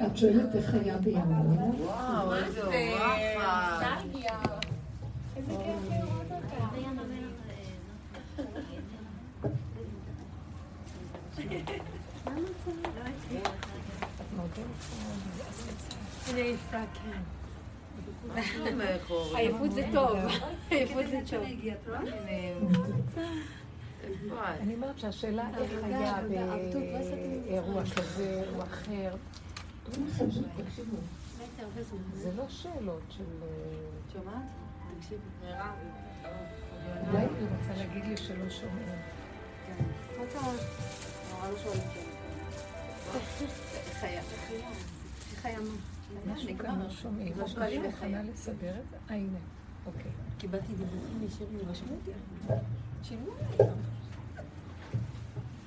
את שואלת איך היה בימינו? וואו, איזה וואפה. איזה כיף לראות אותה. עייפות זה טוב. עייפות זה טוב. אני אומרת שהשאלה איך היה באירוע כזה או אחר. זה לא שאלות של... שומעת? תקשיבי. אולי היא רוצה להגיד לי שלא שומעים. משהו כאן לא שומעים. אני מוכנה לסדר את זה? אה, הנה. אוקיי. קיבלתי דיווחים ישירים, רשמו אותי. שילמו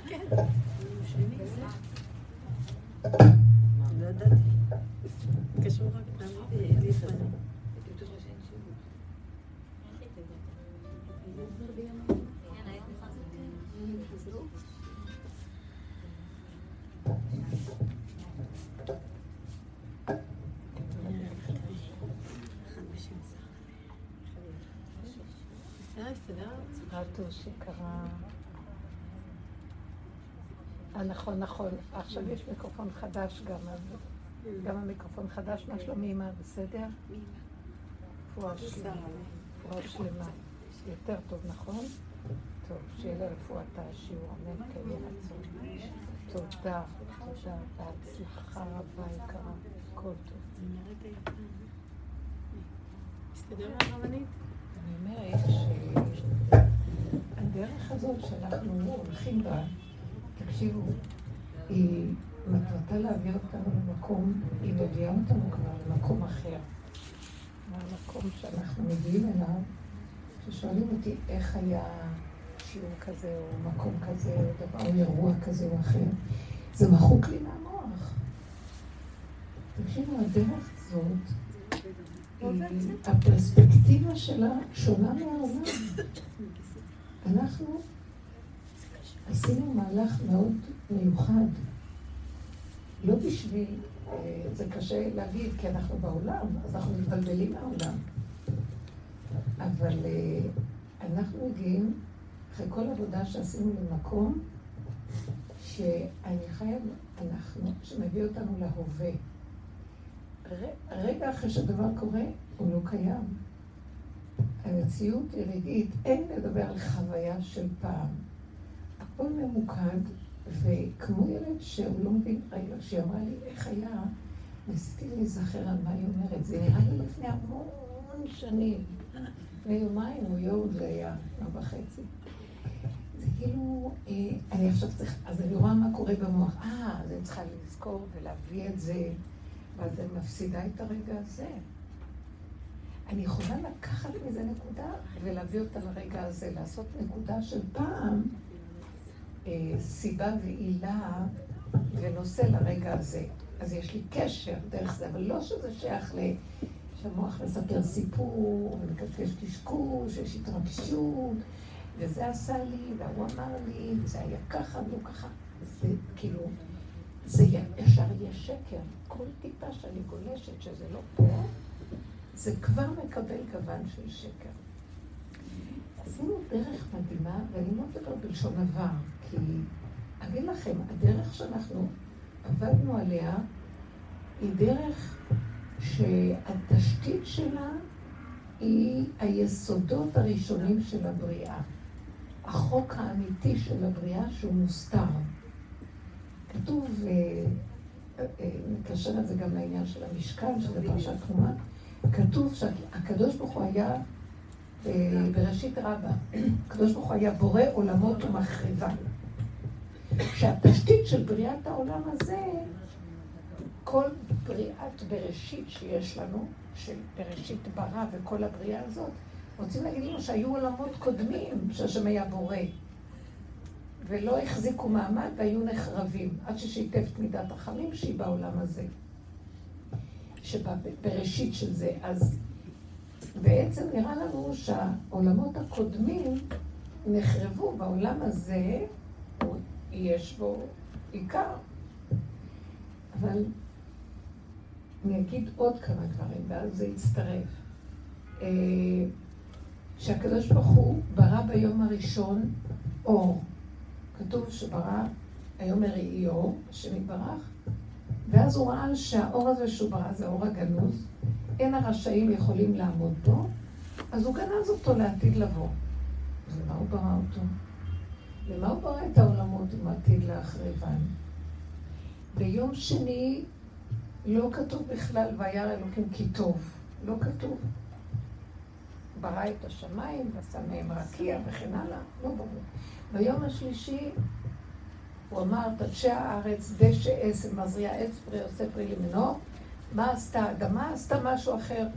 כן. לא ידעתי. קשור רק לפני. רטו שקרה... אה, נכון, נכון. עכשיו יש מיקרופון חדש גם, אז גם המיקרופון חדש. מה שלומי אימא? בסדר? רפואה שלמה. רפואה שלמה. יותר טוב, נכון? טוב, שיהיה לרפואתה השיעור, אמן, כן יהיה רצון. תודה, תודה, בהצלחה רבה יקרה, הכל טוב. מסתדר הרבנית? אני אומרת שהדרך הזאת שאנחנו הולכים בה, תקשיבו, היא מטרתה להעביר אותנו למקום, היא מביאה אותנו כבר למקום אחר. מהמקום שאנחנו מגיעים אליו, ששואלים אותי איך היה שיעור כזה, או מקום כזה, או דבר, או אירוע כזה או אחר, זה מחוק לי מהמוח. תקשיבו, הדרך הזאת, הפרספקטיבה שלה שונה מהעולם. אנחנו עשינו מהלך מאוד מיוחד. לא בשביל, אה, זה קשה להגיד, כי אנחנו בעולם, אז אנחנו מתבלבלים מהעולם. אבל אה, אנחנו מגיעים, אחרי כל עבודה שעשינו למקום, שאני חייב, אנחנו, שמביא אותנו להווה. רגע אחרי שדבר קורה, הוא לא קיים. המציאות היא רגעית, אין לדבר על חוויה של פעם. הכל ממוקד, וכמו ילד שהוא לא מבין, שהיא אמרה לי, איך היה, ניסיתי להיזכר על מה היא אומרת. זה נראה לי לפני המון שנים. לפני יומיים או יום זה היה, יום וחצי. זה כאילו, אה, אני עכשיו צריך, אז אני רואה מה קורה במוח. אה, אז אני צריכה לזכור ולהביא את זה. ואז אני מפסידה את הרגע הזה. אני יכולה לקחת מזה נקודה ולהביא אותה לרגע הזה, לעשות נקודה של פעם, סיבה ועילה ונושא לרגע הזה. אז יש לי קשר דרך זה, אבל לא שזה שייך ל... שהמוח מספר סיפור, ומקשקש קשקוש, יש התרגשות, וזה עשה לי, והוא אמר לי, וזה היה ככה ולא ככה. זה כאילו, זה ישר יהיה שקר. כל טיפה שאני גולשת שזה לא פה, זה כבר מקבל גוון של שקר. עשינו דרך מדהימה, ואני לא מדברת בלשון עבר, כי אגיד לכם, הדרך שאנחנו עבדנו עליה היא דרך שהתשתית שלה היא היסודות הראשונים של הבריאה. החוק האמיתי של הבריאה שהוא מוסתר. כתוב, נקשר אה, אה, את זה גם לעניין של המשכן, שזה פרשת תרומה, כתוב שהקדוש ברוך הוא היה אה, בראשית רבה, הקדוש ברוך הוא היה בורא עולמות ומחריבה. שהתשתית של בריאת העולם הזה, כל בריאת בראשית שיש לנו, של בראשית ברא וכל הבריאה הזאת, רוצים להגיד לנו שהיו עולמות קודמים שהשם היה בורא. ולא החזיקו מעמד והיו נחרבים, עד ששיתף את מידת החמים שהיא בעולם הזה, שבראשית של זה. אז בעצם נראה לנו שהעולמות הקודמים נחרבו, בעולם הזה יש בו עיקר. אבל אני אגיד עוד כמה דברים, ואז זה יצטרף. אה, שהקדוש ברוך הוא ברא ביום הראשון אור. כתוב שברא, היום הראי אור, השם יתברך, ואז הוא ראה שהאור הזה שהוא ברא זה אור הגנוז, אין הרשעים יכולים לעמוד בו, אז הוא גנז אותו לעתיד לבוא. אז למה הוא ברא אותו? למה הוא ברא את העולמות אם עתיד להחריבן? ביום שני לא כתוב בכלל וירא אלוקים כי טוב, לא כתוב. ברא את השמיים ועשה מהם רקיע וכן הלאה, לא ברור. ביום השלישי הוא אמר, תדשי הארץ, דשא עשם, מזריע עץ פרי, עושה פרי למנו. מה עשתה האדמה? עשתה משהו אחר.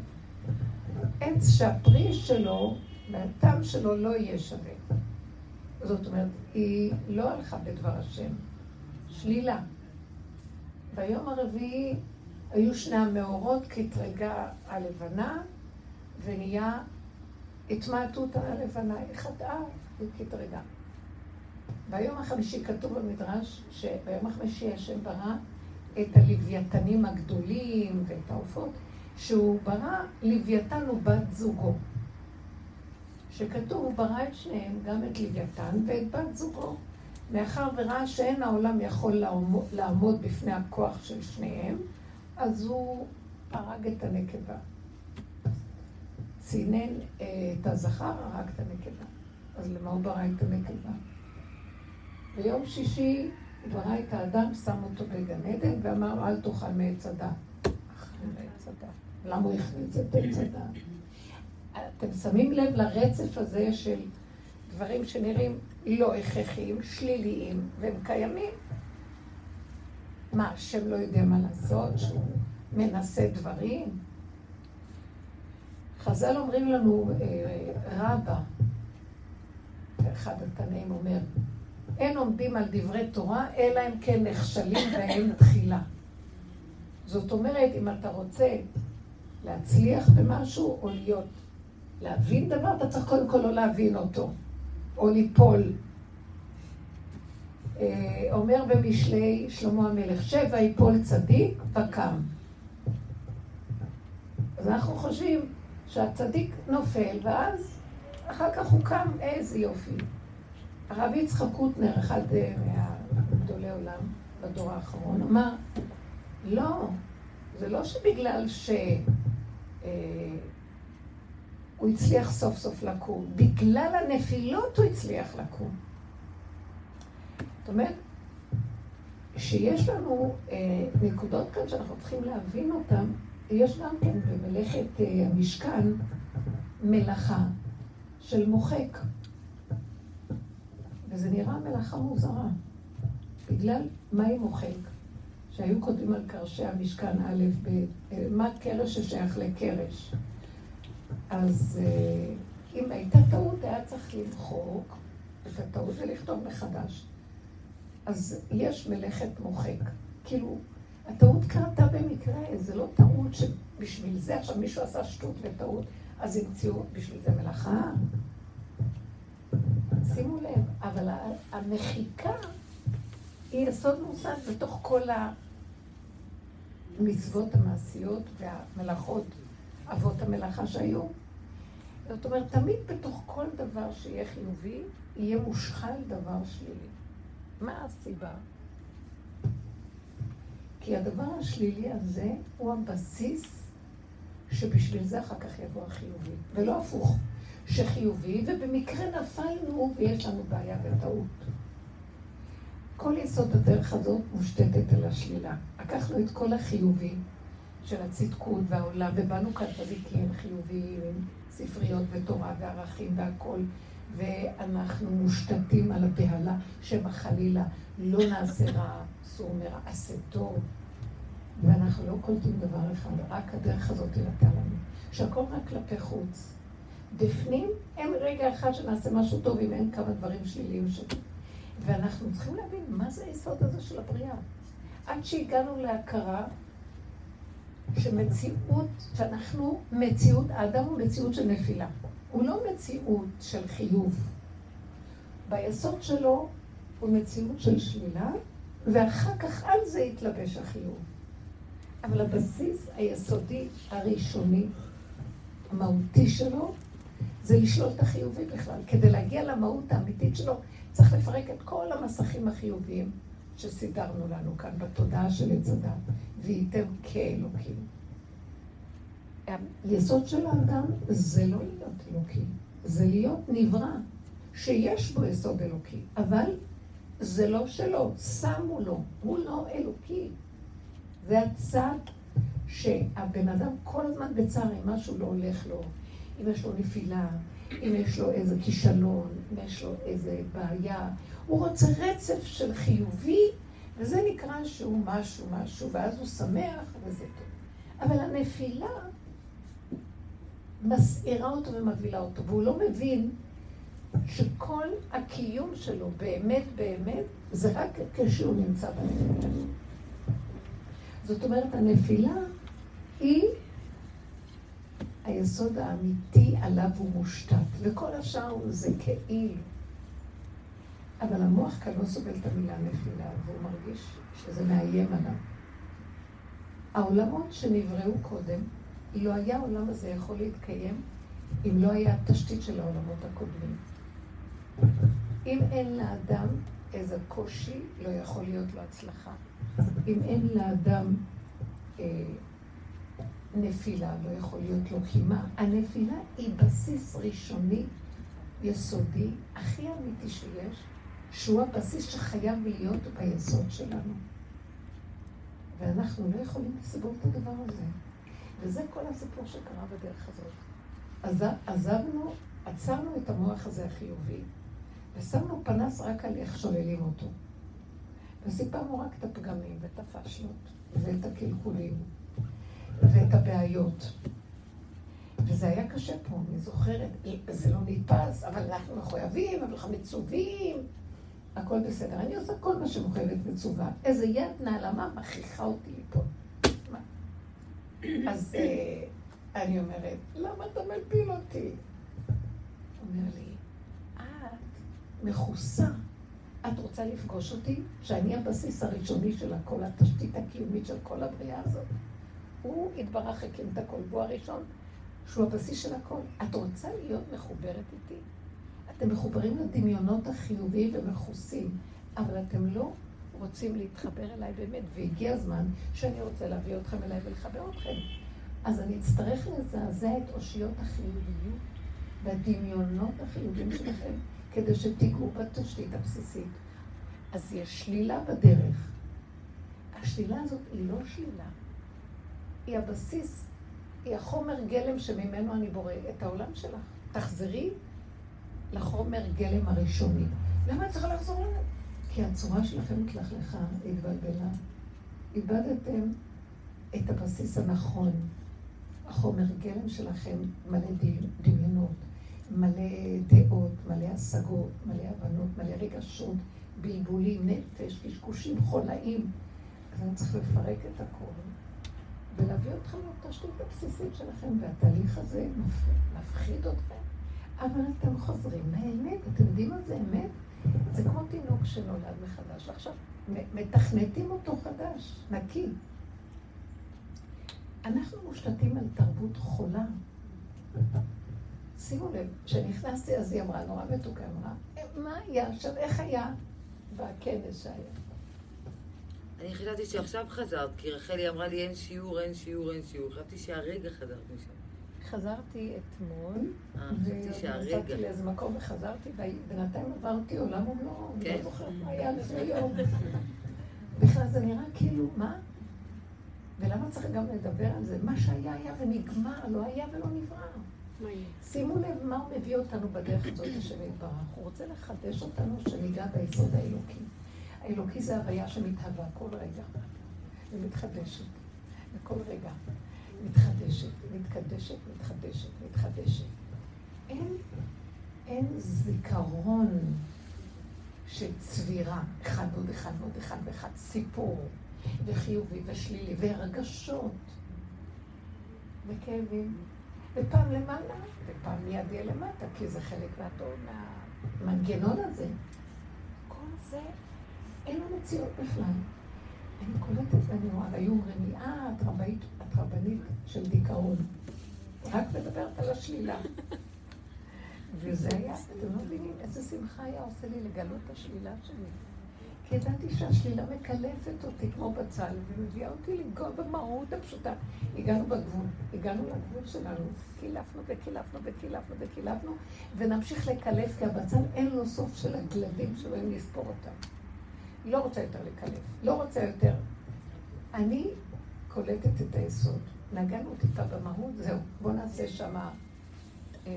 עץ שהפרי שלו, והטעם שלו לא יהיה שווה. זאת אומרת, היא לא הלכה בדבר השם. שלילה. ביום הרביעי היו שני המאורות כתרגה הלבנה, ונהיה התמעטות הלבנה, היא חטאה וכתרגה. ביום החמישי כתוב במדרש שביום החמישי השם ברא את הלוויתנים הגדולים ואת העופות, שהוא ברא לוויתן ובת זוגו. שכתוב, הוא ברא את שניהם, גם את לוויתן ואת בת זוגו. מאחר וראה שאין העולם יכול לעמוד בפני הכוח של שניהם, אז הוא הרג את הנקבה. צינן אה, את הזכר, הרג את הנקבה. אז למה הוא ברא את הנקבה? ביום שישי הוא ברא את האדם, שם אותו בגן עדן, ואמר, אל תאכל מעץ הדת. למה הוא הכניס את עץ הדת? אתם שמים לב לרצף הזה של דברים שנראים לא הכרחיים, שליליים, והם קיימים. מה, השם לא יודע מה לעשות? שהוא מנסה דברים? חז"ל אומרים לנו, אה, רבא, אחד התנאים אומר, אין עומדים על דברי תורה, אלא אם כן נכשלים בהם תחילה. זאת אומרת, אם אתה רוצה להצליח במשהו או להיות, להבין דבר, אתה צריך קודם כל לא להבין אותו, או ליפול. אה, אומר במשלי שלמה המלך, שבע יפול צדיק וקם. אז אנחנו חושבים שהצדיק נופל, ואז אחר כך הוא קם, איזה יופי. הרב יצחק קוטנר, אחד אה, מהגדולי עולם בדור האחרון, אמר, לא, זה לא שבגלל שהוא אה, הצליח סוף סוף לקום, בגלל הנפילות הוא הצליח לקום. זאת אומרת, שיש לנו אה, נקודות כאן שאנחנו צריכים להבין אותן, יש גם כן במלאכת אה, המשכן מלאכה של מוחק. וזה נראה מלאכה מוזרה. בגלל מה היא מוחק? שהיו כותבים על קרשי המשכן א', ב', אה, מה קרש ששייך לקרש. אז אה, אם הייתה טעות, היה צריך למחוק את הטעות ולכתוב מחדש. אז יש מלאכת מוחק. כאילו, הטעות קרתה במקרה, זה לא טעות שבשביל זה עכשיו מישהו עשה שטות וטעות, אז המציאו בשביל זה מלאכה. שימו לב, אבל המחיקה היא יסוד מוסד בתוך כל המצוות המעשיות והמלאכות, אבות המלאכה שהיו. זאת אומרת, תמיד בתוך כל דבר שיהיה חיובי, יהיה מושחל דבר שלילי. מה הסיבה? כי הדבר השלילי הזה הוא הבסיס שבשביל זה אחר כך יבוא החיובי, ולא הפוך. שחיובי, ובמקרה נפלנו ויש לנו בעיה וטעות. כל יסוד הדרך הזאת מושתתת על השלילה. לקחנו את כל החיובי של הצדקות והעולם, ובאנו כאן צדיקים חיוביים, עם ספריות ותורה וערכים והכול, ואנחנו מושתתים על הבהלה, שמא חלילה לא נעשה רע, אסור מרע, עשה טוב. ואנחנו לא קולטים דבר אחד, רק הדרך הזאת נתן לנו. שהכל רק כלפי חוץ. בפנים אין רגע אחד שנעשה משהו טוב אם אין כמה דברים שליליים שם. ואנחנו צריכים להבין מה זה היסוד הזה של הבריאה. עד שהגענו להכרה שמציאות, שאנחנו מציאות, האדם הוא מציאות של נפילה. הוא לא מציאות של חיוב. ביסוד שלו הוא מציאות של שלילה, ואחר כך על זה יתלבש החיוב. אבל הבסיס היסודי הראשוני, המהותי שלו, זה לשלול את החיובי בכלל. כדי להגיע למהות האמיתית שלו, צריך לפרק את כל המסכים החיוביים שסידרנו לנו כאן בתודעה של עץ הדת, וייתם כאלוקים. היסוד של האדם זה לא להיות אלוקי, זה להיות נברא, שיש בו יסוד אלוקי, אבל זה לא שלו, שמו לו, הוא לא אלוקי. זה הצד שהבן אדם כל הזמן בצער אם משהו לא הולך לו, אם יש לו נפילה, אם יש לו איזה כישלון, אם יש לו איזה בעיה. הוא רוצה רצף של חיובי, וזה נקרא שהוא משהו משהו, ואז הוא שמח וזה טוב. אבל הנפילה מסעירה אותו ומבהילה אותו, והוא לא מבין שכל הקיום שלו באמת באמת זה רק כשהוא נמצא בנפילה. זאת אומרת, הנפילה היא היסוד האמיתי עליו הוא מושתת, וכל השאר זה כאילו. אבל המוח כאן לא סובל את המילה נפילה, והוא מרגיש שזה מאיים עליו. העולמות שנבראו קודם, לא היה העולם הזה יכול להתקיים אם לא היה התשתית של העולמות הקודמים. אם אין לאדם איזה קושי, לא יכול להיות לו הצלחה. אם אין לאדם אה, נפילה, לא יכול להיות לו קימה. הנפילה היא בסיס ראשוני, יסודי, הכי אמיתי שיש, שהוא הבסיס שחייב להיות ביסוד שלנו. ואנחנו לא יכולים לסבור את הדבר הזה. וזה כל הסיפור שקרה בדרך הזאת. עזב, עזבנו, עצרנו את המוח הזה החיובי, ושמנו פנס רק על איך שוללים אותו. וסיפרנו רק את הפגמים ואת הפשלות ואת הקלקולים ואת הבעיות. וזה היה קשה פה, אני זוכרת, זה לא נתפס, אבל אנחנו מחויבים, אנחנו מצווים, הכל בסדר. אני עושה כל מה שמחויבת מצווה. איזה יד נעלמה מכריחה אותי ליפול. אז אה, אני אומרת, למה אתה מפיל אותי? אומר לי, את מכוסה. את רוצה לפגוש אותי? שאני הבסיס הראשוני של הכל, התשתית הקיומית של כל הבריאה הזאת. הוא יתברך הקים את הכל, והוא הראשון, שהוא הבסיס של הכל. את רוצה להיות מחוברת איתי? אתם מחוברים לדמיונות החיוביים ומכוסים, אבל אתם לא רוצים להתחבר אליי באמת, והגיע הזמן שאני רוצה להביא אתכם אליי ולחבר אתכם. אז אני אצטרך לזעזע את אושיות החיוביות והדמיונות החיוביים שלכם, כדי שתיגעו בתשתית הבסיסית. אז יש שלילה בדרך. השלילה הזאת היא לא שלילה, היא הבסיס, היא החומר גלם שממנו אני בורא את העולם שלך. תחזרי לחומר גלם הראשוני. למה את צריכה לחזור לזה? כי הצורה שלכם התלכלכה, התבלבלה. איבדתם את הבסיס הנכון. החומר גלם שלכם מלא דמיונות, מלא דעות, מלא השגות, מלא הבנות, מלא רגשות, בלבולים, נפש, קשקושים, חולאים. אז אני צריך לפרק את הכול ולהביא אתכם לתשתית הבסיסית שלכם, והתהליך הזה מפחיד אתכם. אבל אתם חוזרים לאמת, אתם יודעים מה זה אמת? זה כמו תינוק שנולד מחדש, ועכשיו מתכנתים אותו חדש, נקי. אנחנו מושתתים על תרבות חולה. שימו לב, כשנכנסתי אז היא אמרה, נורא מתוקה, אמרה, מה היה עכשיו, איך היה בכנס שהיה? אני חשבתי שעכשיו חזרת, כי רחלי אמרה לי אין שיעור, אין שיעור, אין שיעור. חשבתי שהרגע חזרת משם. חזרתי אתמול, אה, חשבתי שהרגע. ונסעתי לאיזה מקום וחזרתי, ובינתיים עברתי עולם ומלואו, אני לא כן. זוכרת מה היה לפני יום. בכלל זה נראה כאילו, מה? ולמה צריך גם לדבר על זה? מה שהיה היה ונגמר, לא היה ולא נברא. שימו לב מה הוא מביא אותנו בדרך הזאת, השם יתברך. הוא רוצה לחדש אותנו שניגע ביסוד האלוקי. האלוקי זה הוויה שמתהווה כל רגע, ומתחדשת, וכל רגע. מתחדשת, מתקדשת, מתחדשת, מתחדשת. אין, אין זיכרון של צבירה, אחד ועוד אחד ועוד אחד ואחד, סיפור, וחיובי ושלילי, והרגשות, וכאבים, ופעם למעלה, ופעם מיד יהיה למטה, כי זה חלק מהמנגנון הזה. כל זה, אין לו מציאות בכלל. אני קולטת ואני רואה, היו אומרים לי, אה, את רבנית, את רבנית של דיכאון. רק מדברת על השלילה. וזה היה, אתם לא מבינים איזה שמחה היה עושה לי לגלות את השלילה שלי. כי ידעתי שהשלילה מקלפת אותי כמו בצל, ומביאה אותי לנגוע במהות הפשוטה. הגענו בגבול, הגענו לגבול שלנו, קילפנו וקילפנו וקילפנו וקילפנו, ונמשיך לקלף, כי הבצל אין לו סוף של הגלדים שאוהבים לספור אותם. לא רוצה יותר לקלף, לא רוצה יותר. אני קולטת את היסוד. נגענו טיפה במהות, זהו, בואו נעשה שם אה,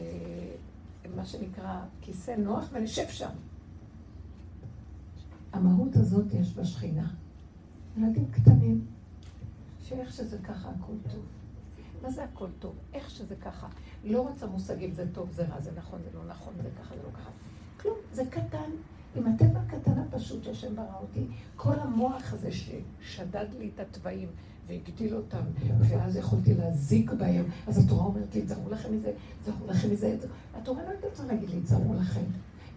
מה שנקרא כיסא נוח ונשב שם. המהות הזאת יש בשכינה. ילדים קטנים, שאיך שזה ככה הכל טוב. מה זה הכל טוב? איך שזה ככה. לא רוצה מושגים זה טוב, זה רע, זה נכון, זה לא נכון, זה ככה, זה לא ככה. כלום, זה קטן. עם הטבע הקטן הפשוט שהשם ברא אותי, כל המוח הזה ששדד לי את התוואים והגדיל אותם, ואז יכולתי להזיק בהם, אז התורה אומרת לי, תזרו לכם מזה, תזרו לכם מזה. התורה לא הייתה צריכה להגיד לי, תזרו לכם.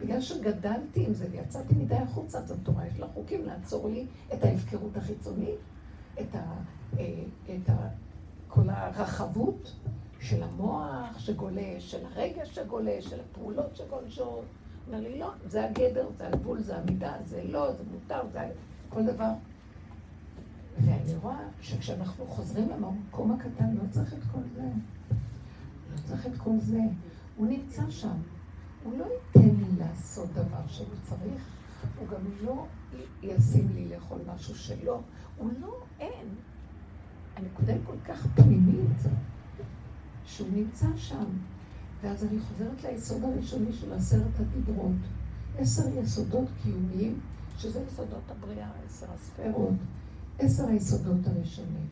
בגלל שגדלתי עם זה ויצאתי מדי החוצה, אז התורה יש לה חוקים לעצור לי את ההפקרות החיצונית, את, ה, אה, את ה, כל הרחבות של המוח שגולש, של הרגש שגולש, של הפעולות שגולשות. אומר לי, לא, זה הגדר, זה הגבול, זה המידה, זה לא, זה מותר, זה כל דבר. ואני רואה שכשאנחנו חוזרים למקום הקטן, לא צריך את כל זה. לא צריך את כל זה. הוא נמצא שם. הוא לא ייתן לי לעשות דבר שהוא צריך, הוא גם לא ישים לי לאכול משהו שלא. הוא לא, אין. הנקודה היא כל כך פנימית, שהוא נמצא שם. ואז אני חוזרת ליסוד הראשוני של עשרת הדיברות. עשר יסודות קיומיים, שזה יסודות הבריאה, עשר הספרות, עשר היסודות הראשונים.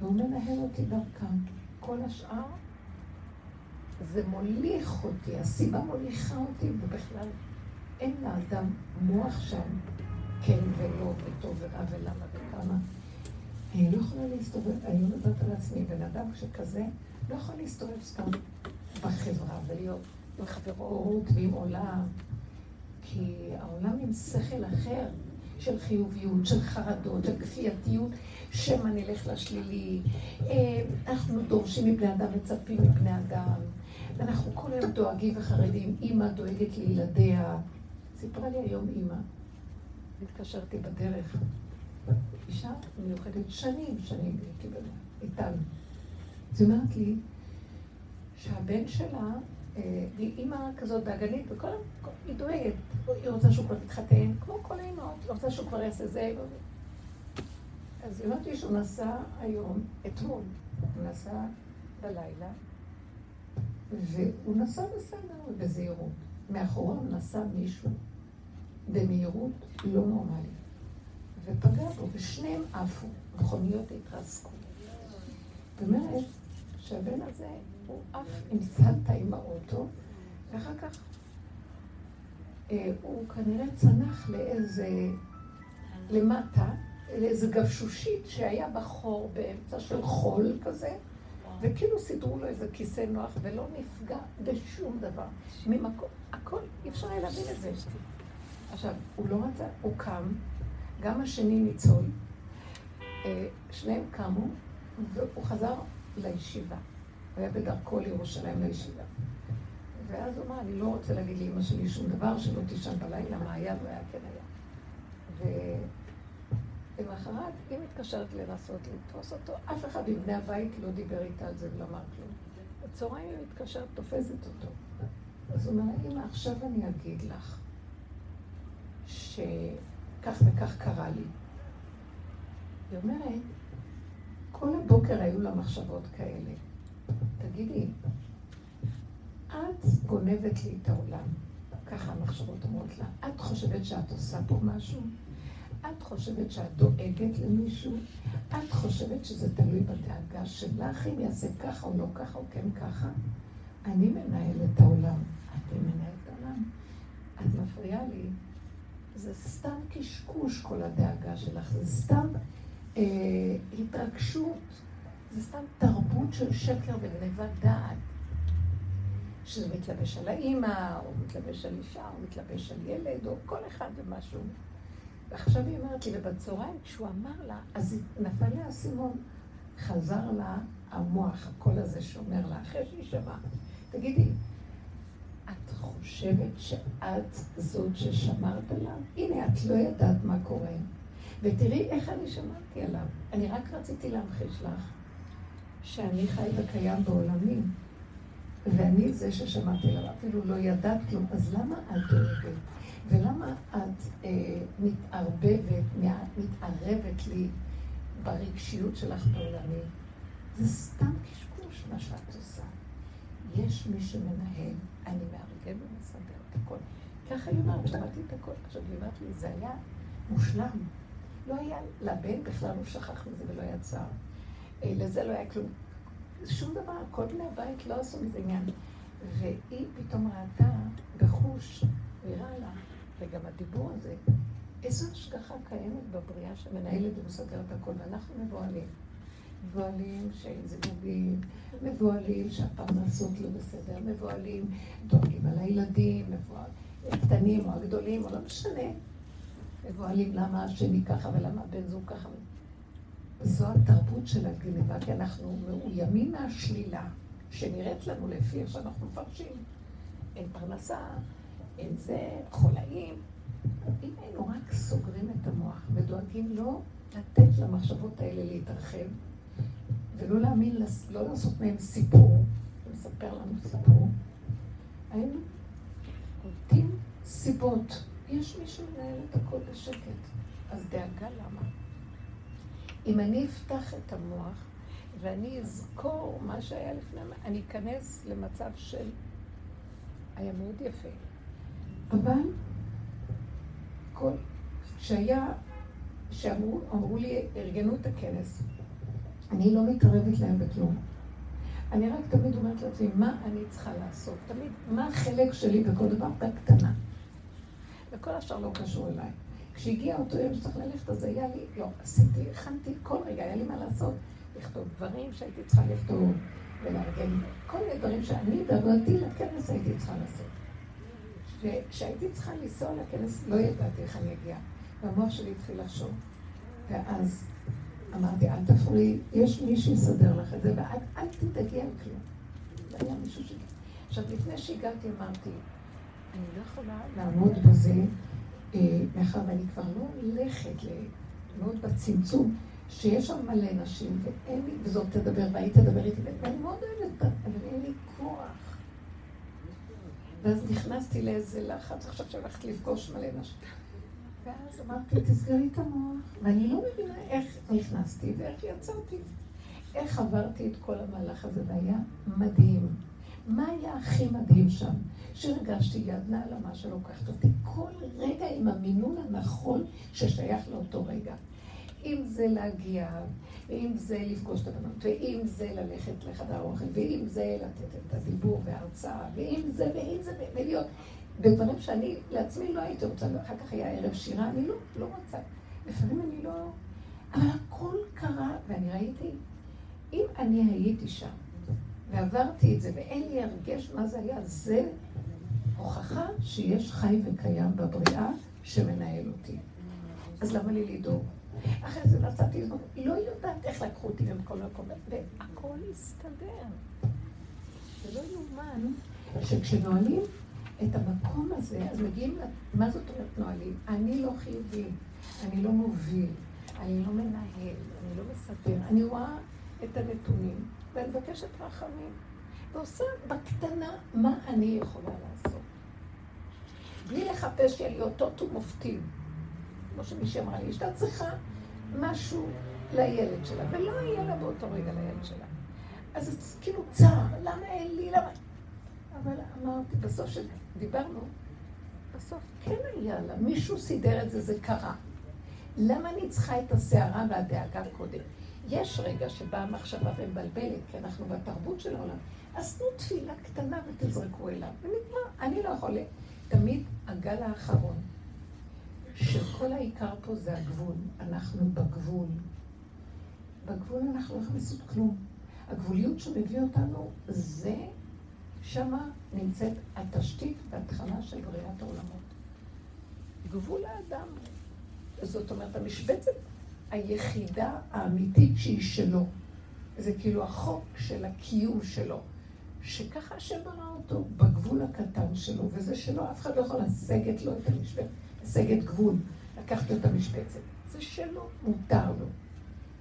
והוא מנהל אותי דרכם. כל השאר זה מוליך אותי, הסיבה מוליכה אותי, ובכלל אין לאדם מוח שם, כן ולא, וטוב ורע ולמה וכמה. אני לא יכולה להסתובב, אני לא מדברת על עצמי, בן אדם שכזה לא יכול להסתובב סתם בחברה ולהיות עם חברות ועם עולם, כי העולם עם שכל אחר של חיוביות, של חרדות, של כפייתיות, שמא נלך לשלילי. אה, אנחנו דורשים מבני אדם, מצפים מבני אדם. אנחנו כל היום דואגים וחרדים, אימא דואגת לילדיה. סיפרה לי היום אימא, התקשרתי בדרך, אישה מיוחדת, שנים, שנים הייתי איתנו. אז היא אומרת לי שהבן שלה, אה, היא אימא כזאת דאגנית, וכל היא דואגת, היא רוצה שהוא כבר יתחתן, כמו כל האימהות, היא רוצה שהוא כבר יעשה זה. אז היא אומרת לי שהוא נסע היום, אתמול, הוא נסע בלילה, והוא נסע בסדר, בזהירות. מאחוריו נסע מישהו במהירות לא נורמלית, ופגע בו, ושניהם עפו, מכוניות התרסקו. זאת אומרת שהבן הזה, הוא עף עם סלטה עם האוטו, ואחר כך אה, הוא כנראה צנח לאיזה, למטה, לאיזה גבשושית שהיה בחור באמצע של חול כזה, וכאילו סידרו לו איזה כיסא נוח ולא נפגע בשום דבר. ממקום, הכל, אי אפשר היה להבין את זה. עכשיו, הוא לא רצה, הוא קם, גם השני ניצול, אה, שניהם קמו, והוא חזר לישיבה. הוא היה בדרכו לירושלים לישיבה. ואז הוא אמר, אני לא רוצה להגיד לאמא שלי שום דבר, שלא תישן בלילה, מה היה והיה כן היה. למחרת היא מתקשרת לנסות לתפוס אותו, אף אחד מבני הבית לא דיבר איתה על זה ולא אמר כלום. בצהריים היא מתקשרת, תופסת אותו. אז הוא אומר, אמא, עכשיו אני אגיד לך שכך וכך קרה לי. היא אומרת, כל הבוקר היו לה מחשבות כאלה. תגידי, את גונבת לי את העולם. ככה המחשבות אומרות לה. את חושבת שאת עושה פה משהו? את חושבת שאת דואגת למישהו? את חושבת שזה תלוי בדאגה שלך אם יעשה ככה או לא ככה או כן ככה? אני מנהל את העולם. את מנהלת את העולם. את מפריעה לי. זה סתם קשקוש כל הדאגה שלך. זה סתם אה, התרגשות. זה סתם תרבות של שקר וגנבת דעת. שזה מתלבש על האימא, או מתלבש על אישה, או מתלבש על ילד, או כל אחד ומשהו. ועכשיו היא אומרת לי, ובצהריים כשהוא אמר לה, אז נפל לה האסימון, חזר לה המוח, הקול הזה שאומר לה, אחרי שהיא שמעה, תגידי, את חושבת שאת זאת ששמרת עליו? הנה, את לא ידעת מה קורה. ותראי איך אני שמרתי עליו. אני רק רציתי להמחיש לך שאני חי וקיים בעולמים, ואני זה ששמעתי עליו, אפילו לא ידעת כלום. אז למה את דואגת? ולמה את אה, מתערבבת, מתערבת לי ברגשיות שלך בעולמי? זה סתם קשקוש מה שאת עושה. יש מי שמנהל, אני מארגן ומסדר את הכל. ככה היא אומרת, שמעתי את הכל. עכשיו היא אומרת לי, זה היה מושלם. לא היה, לבן בכלל הוא שכח מזה ולא יצא. אה, לזה לא היה כלום. שום דבר, כל בני הבית לא עשו מזה עניין. והיא פתאום ראתה בחוש, נראה לה, וגם הדיבור הזה, איזו השגחה קיימת בבריאה שמנהלת ומסדרת הכל, ואנחנו מבוהלים. מבוהלים שאין זיווגים, מבוהלים שהפרנסות לא בסדר, מבוהלים, דואגים על הילדים, מבוהלים, הקטנים או הגדולים, או לא משנה. מבוהלים למה השני ככה ולמה הבן זוג ככה. זו התרבות של הגניבה, כי אנחנו מאוימים מהשלילה שנראית לנו לפי איך שאנחנו מפרשים. אין פרנסה, אין זה, חולאים. אם היינו רק סוגרים את המוח ודואגים לא לתת למחשבות האלה להתרחב, ולא להאמין, לא לעשות מהם סיפור, ומספר לנו סיפור, היינו קולטים סיבות. יש מי שמנהל את הכל בשקט, אז דאגה למה? אם אני אפתח את המוח ואני אזכור מה שהיה לפני, אני אכנס למצב של... היה מאוד יפה. אבל כל... כשהיה, שאמרו לי, ארגנו את הכנס, אני לא מתערבת להם בכלום. אני רק תמיד אומרת לעצמי, מה אני צריכה לעשות? תמיד, מה החלק שלי בכל דבר? בקטנה. וכל השאר לא קשור אליי. כשהגיע אותו יום שצריך ללכת, אז היה לי, לא, עשיתי, הכנתי כל רגע, היה לי מה לעשות. לכתוב דברים שהייתי צריכה לכתוב, ולארגן כל מיני דברים שאני בעבודתי לכנס הייתי צריכה לעשות. וכשהייתי צריכה לנסוע לכנס, לא ידעתי איך אני אגיע. והמוח שלי התחיל לחשוב. ואז אמרתי, אל תפריעי, יש מי שיסדר לך את זה, ואל תדאגי על כלום. לא היה מישהו ש... עכשיו, לפני שהגעתי אמרתי, אני לא יכולה לעמוד בזה, מאחר ואני כבר לא הולכת לעמוד בצמצום, שיש שם מלא נשים, ואין לי, וזאת תדבר, והיא תדבר איתי, ואני מאוד אוהבת, אבל אין לי כוח. ואז נכנסתי לאיזה לחץ, עכשיו שהלכת לפגוש מלא נשים. ואז אמרתי, תסגרי את המוח. ואני לא מבינה איך נכנסתי ואיך יצאתי. איך עברתי את כל המהלך הזה, והיה מדהים. מה היה הכי מדהים שם? שהרגשתי יד נעלמה שלוקחת אותי כל רגע עם המינון הנכון ששייך לאותו רגע. אם זה להגיע, ואם זה לפגוש את הבנות, ואם זה ללכת לחדר אוכל, ואם זה לתת את הדיבור וההרצאה, ואם זה, ואם זה, ולהיות בדברים שאני לעצמי לא הייתי רוצה, ואחר כך היה ערב שירה, אני לא, לא רוצה. לפעמים אני לא... אבל הכל קרה, ואני ראיתי, אם אני הייתי שם, ועברתי את זה, ואין לי הרגש מה זה היה, זה הוכחה שיש חי וקיים בבריאה שמנהל אותי. אז למה לי לדאוג? אחרי זה נסעתי לזמן, לא יודעת איך לקחו אותי במקום מקום, והכל הסתדר. זה לא יאומן שכשנועלים את המקום הזה, אז מגיעים, מה זאת אומרת נועלים? אני לא חיובי, אני לא מוביל, אני לא מנהל, אני לא מספר, אני רואה את הנתונים, ואני מבקשת רחמים, ועושה בקטנה מה אני יכולה לעשות. בלי לחפש שיהיה לי אותות ומופתים. כמו שמישהי אמרה לי, אשתה צריכה משהו לילד שלה, ולא יהיה לה באותו רגע לילד שלה. אז זה כאילו צער, למה אין לי, למה... אבל אמרתי, בסוף שדיברנו, בסוף כן היה לה, מישהו סידר את זה, זה קרה. למה אני צריכה את הסערה והדאגה קודם? יש רגע שבאה המחשבה ומבלבלת, כי אנחנו בתרבות של העולם. אז תנו תפילה קטנה ותזרקו אליו, ונגמר. אני לא יכולה. תמיד הגל האחרון, שכל העיקר פה זה הגבול. אנחנו בגבול. בגבול אנחנו לא יכולים לעשות כלום. הגבוליות שמביא אותנו, זה, שמה נמצאת התשתית וההתחלה של בריאת העולמות. גבול האדם. זאת אומרת, המשבצת היחידה האמיתית שהיא שלו. זה כאילו החוק של הקיום שלו. שככה השם ברא אותו, בגבול הקטן שלו, וזה שלו, אף אחד לא יכול לסגת לו את המשבצת, לסגת גבול, לקחת לו את המשבצת. זה שלו, מותר לו.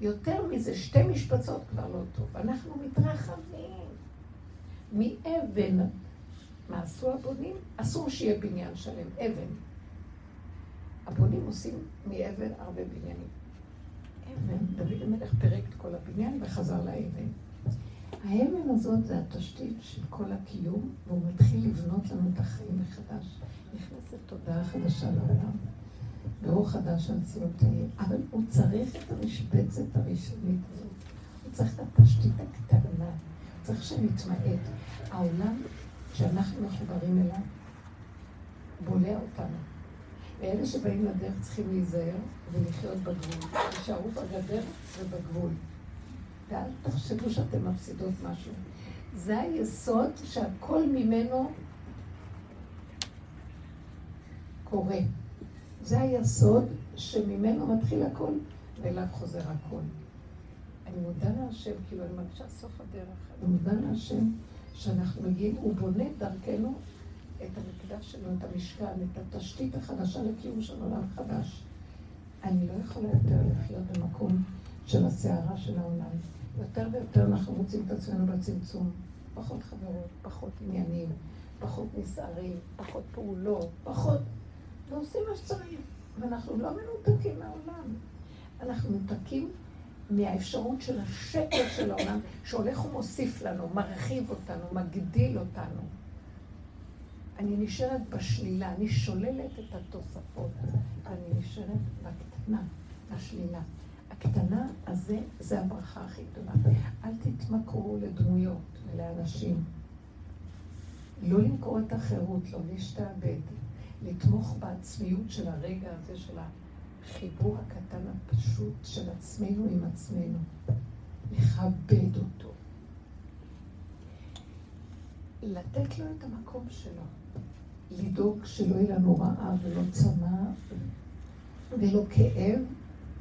יותר מזה, שתי משבצות כבר לא טוב. אנחנו מתרחבים. מאבן, מה עשו הבונים? אסור שיהיה בניין שלם, אבן. הבונים עושים מאבן הרבה בניינים. אבן, דוד המלך פירק את כל הבניין וחזר לאבן. האבן הזאת זה התשתית של כל הקיום, והוא מתחיל לבנות לנו את החיים מחדש. נכנסת תודעה חדשה לעולם, ואור חדש על ציותיהם, אבל הוא צריך את המשבצת הראשונית הזאת. הוא צריך את התשתית הקטנה, הוא צריך שנתמעט. העולם שאנחנו מחוברים אליו, בולע אותנו. ואלה שבאים לדרך צריכים להיזהר ולחיות בגבול. תישארו בגדר ובגבול. ואל תחשבו שאתם מפסידות משהו. זה היסוד שהכל ממנו קורה. זה היסוד שממנו מתחיל הכל, ואליו חוזר הכל. אני מודה להשם, כאילו אני מרגישה סוף הדרך. אני מודה להשם שאנחנו מגיעים, הוא בונה דרכנו את המקדש שלו, את המשכן, את התשתית החדשה לקיום של עולם חדש. אני לא יכולה יותר לחיות במקום של הסערה של העולם. יותר ויותר אנחנו מוצאים את עצמנו בצמצום. פחות חברות, פחות עניינים, פחות נסערים, פחות פעולות, פחות... ועושים מה שצריך. ואנחנו לא מנותקים מהעולם. אנחנו מנותקים מהאפשרות של השקט של העולם, שהולך ומוסיף לנו, מרחיב אותנו, מגדיל אותנו. אני נשארת בשלילה, אני שוללת את התוספות, אני נשארת בקטנה, בשלילה. הקטנה הזה, זה הברכה הכי גדולה. אל תתמכרו לדמויות ולאנשים. לא למכור את החירות, לא להשתעבד. לתמוך בעצמיות של הרגע הזה, של החיבור הקטן הפשוט של עצמנו עם עצמנו. לכבד אותו. לתת לו את המקום שלו. לדאוג שלא יהיה לנו רעה ולא צמא ולא כאב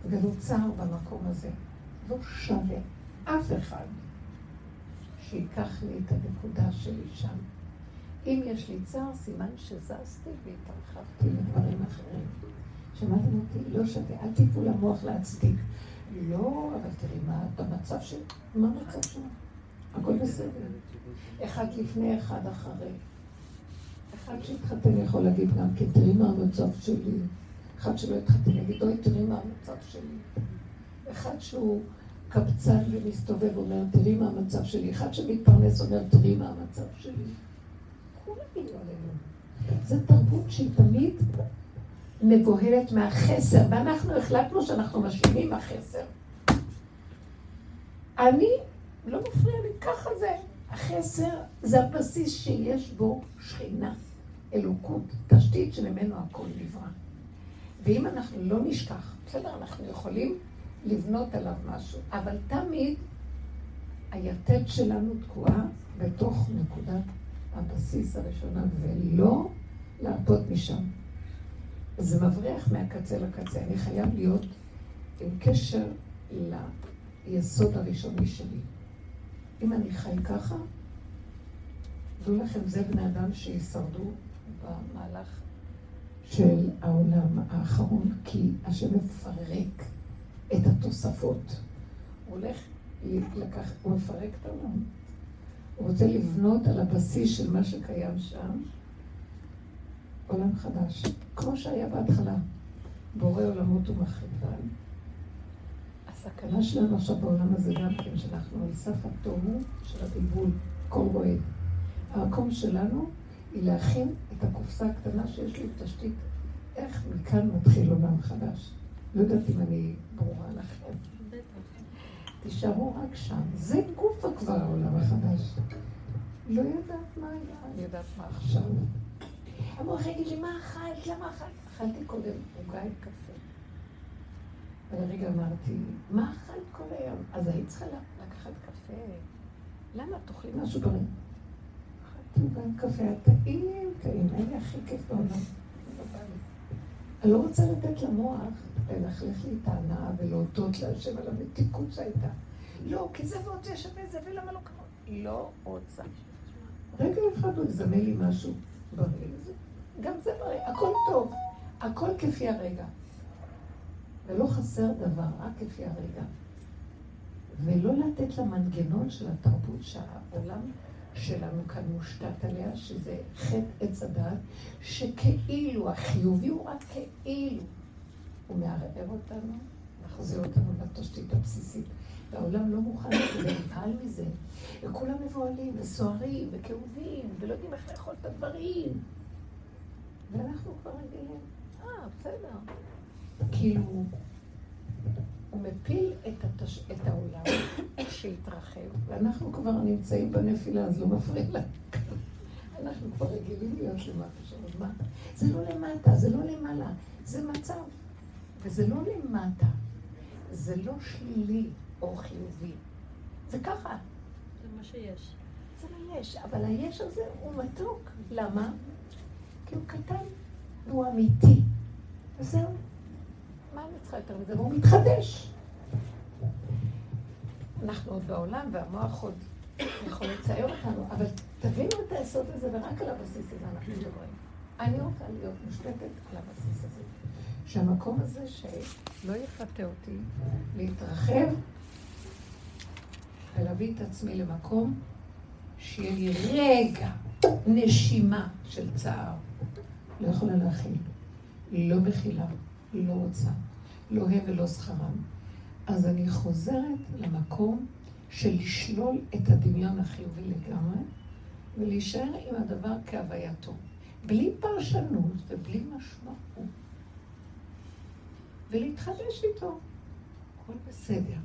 ולא צער במקום הזה. לא שווה אף אחד שייקח לי את הנקודה שלי שם. אם יש לי צער, סימן שזזתי והתרחבתי לדברים אחרים. שמעתם אותי? לא שווה. אל תיתנו למוח להצדיק. לא, אבל תראי מה במצב של... מה המצב שלו? הכל בסדר. אחד לפני, אחד אחרי. אחד שהתחתן יכול להגיד גם כן, תראי מה המצב שלי. אחד שלא התחתן יגיד, אוי, תראי מה המצב שלי. אחד שהוא קבצן ומסתובב אומר, תראי מה המצב שלי. אחד שמתפרנס אומר, תראי מה המצב שלי. זו תרבות שהיא תמיד מבוהלת מהחסר, ואנחנו החלטנו שאנחנו משלימים החסר. אני, לא מפריע לי, ככה זה. החסר זה הבסיס שיש בו שכינה, אלוקות, תשתית שממנו הכל נברא. ואם אנחנו לא נשכח, בסדר, אנחנו יכולים לבנות עליו משהו, אבל תמיד היתד שלנו תקועה בתוך נקודת הבסיס הראשונה, ולא להרפות משם. זה מבריח מהקצה לקצה. אני חייב להיות עם קשר ליסוד הראשוני שלי. אם אני חי ככה, דעו לכם, זה בני אדם שישרדו במהלך של העולם האחרון, כי השם מפרק את התוספות. הוא הולך לקח, הוא מפרק את העולם. הוא רוצה לבנות על הבסיס של מה שקיים שם, עולם חדש, כמו שהיה בהתחלה. בורא עולמות ומחריבן. הסכנה שלנו עכשיו בעולם הזה גם כן, שאנחנו על סף התוהו של הבלבול, כל רועד. המקום שלנו היא להכין את הקופסה הקטנה שיש לי תשתית, איך מכאן מתחיל עולם חדש. לא יודעת אם אני ברורה לכם. תישארו רק שם. זה גופה כבר העולם החדש. לא יודעת מה היה, אני יודעת מה עכשיו. המוח יגיד לי, מה אכלת? למה אכלת? אכלתי קודם עוגה עם קפה. ולרגע אמרתי, מה אכלת כל היום? אז היית צריכה לקחת קפה. למה? תאכלי משהו בריא. עם קפה, טעים, טעים, היה לי הכי כיף בעולם. אני לא רוצה לתת למוח ללכלך לי את ההנאה ולהודות להשם על המתיקות שהייתה. לא, כי זה ועוד זה שווה זה, ולמה לא קרה? לא רוצה. רגע אחד הוא יזמן לי משהו בריא. גם זה בריא, הכל טוב, הכל כפי הרגע. ולא חסר דבר, רק כפי הרגע. ולא לתת למנגנון של התרבות שהעולם שלנו כאן מושתת עליה, שזה חטא עץ הדעת, שכאילו החיובי הוא רק כאילו. הוא מערער אותנו, מחזיר אותנו לתשתית הבסיסית. והעולם לא מוכן לזה, נבהל מזה. וכולם מבוהלים וסוערים וכאובים, ולא יודעים איך לאכול את הדברים. ואנחנו כבר רגילים, אה, בסדר. כאילו, הוא מפיל את, התש... את העולם שיתרחב, ואנחנו כבר נמצאים בנפילה, אז לא מפריע לנו. אנחנו כבר רגילים להיות למטה אז מה? זה לא למטה, זה לא למעלה, זה מצב. וזה לא למטה, זה לא שלילי או חיובי. זה ככה. זה מה שיש. זה מה יש, אבל היש הזה הוא מתוק. למה? כי הוא קטן והוא אמיתי. וזהו. מה אני צריכה יותר מזה? והוא מתחדש. אנחנו עוד בעולם, והמוח עוד יכול לצייר אותנו, אבל תבינו את היסוד הזה, ורק על הבסיס הזה אנחנו מדברים. אני רוצה להיות מושתתת על הבסיס הזה. שהמקום הזה שלא יפתה אותי להתרחב ולהביא את עצמי למקום שיהיה לי רגע נשימה של צער. לא יכולה להכיל. לא מכילה, לא רוצה. לא הם ולא שכרם. אז אני חוזרת למקום של לשלול את הדמיון החיובי לגמרי, ולהישאר עם הדבר כהווייתו. בלי פרשנות ובלי משמעות. ולהתחדש איתו. הכל בסדר.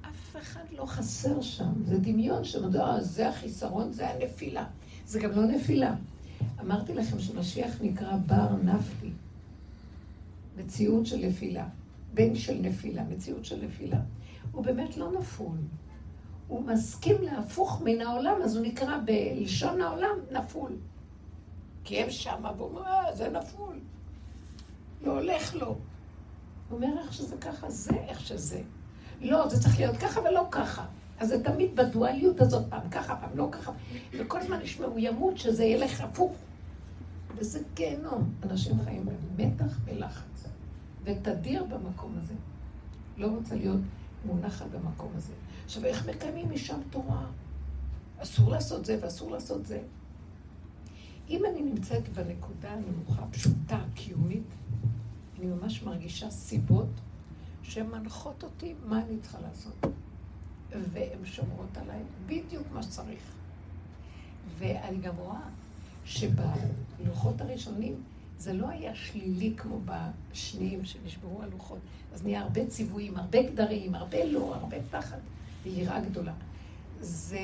אף אחד לא חסר שם. זה דמיון שמדוע אה, זה החיסרון, זה הנפילה. זה גם לא נפילה. אמרתי לכם שמשיח נקרא בר נפלי. מציאות של נפילה. בן של נפילה, מציאות של נפילה. הוא באמת לא נפול. הוא מסכים להפוך מן העולם, אז הוא נקרא בלשון העולם נפול. כי הם שמה, והוא אומר, אה, זה נפול. לא הולך לו. הוא אומר איך שזה ככה, זה איך שזה. לא, זה צריך להיות ככה ולא ככה. אז זה תמיד בדואליות הזאת, פעם ככה, פעם לא ככה. וכל הזמן יש מאוימות שזה ילך הפוך. וזה גיהנום. אנשים חיים במתח ולחץ. ותדיר במקום הזה. לא רוצה להיות מונחת במקום הזה. עכשיו, איך מקיימים משם תורה? אסור לעשות זה ואסור לעשות זה. אם אני נמצאת בנקודה הנמוכה, פשוטה, קיומית, אני ממש מרגישה סיבות שמנחות אותי מה אני צריכה לעשות. והן שומרות עליי בדיוק מה שצריך. ואני גם רואה שבלוחות הראשונים זה לא היה שלילי כמו בשניים שנשברו הלוחות. אז נהיה הרבה ציוויים, הרבה גדרים, הרבה לא, הרבה פחד ויראה גדולה. זה,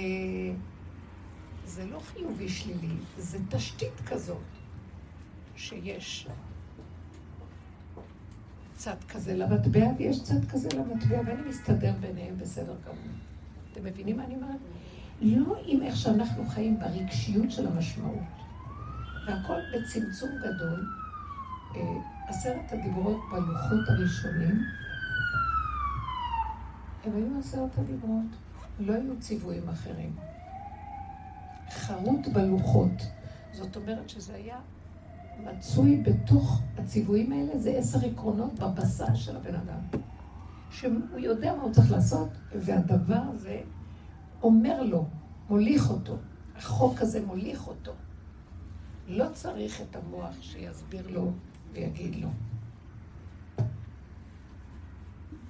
זה לא חיובי שלילי, זה תשתית כזאת שיש צד כזה למטבע ויש צד כזה למטבע, ואני מסתדר ביניהם בסדר גמור. אתם מבינים מה אני אומרת? לא עם איך שאנחנו חיים ברגשיות של המשמעות. והכל בצמצום גדול. אה, עשרת הדיברות בלוחות הראשונים, הם היו עשרת הדיברות, לא היו ציוויים אחרים. חרוט בלוחות. זאת אומרת שזה היה מצוי בתוך הציוויים האלה, זה עשר עקרונות בבשר של הבן אדם. שהוא יודע מה הוא צריך לעשות, והדבר הזה אומר לו, מוליך אותו. החוק הזה מוליך אותו. לא צריך את המוח שיסביר לו ויגיד לו.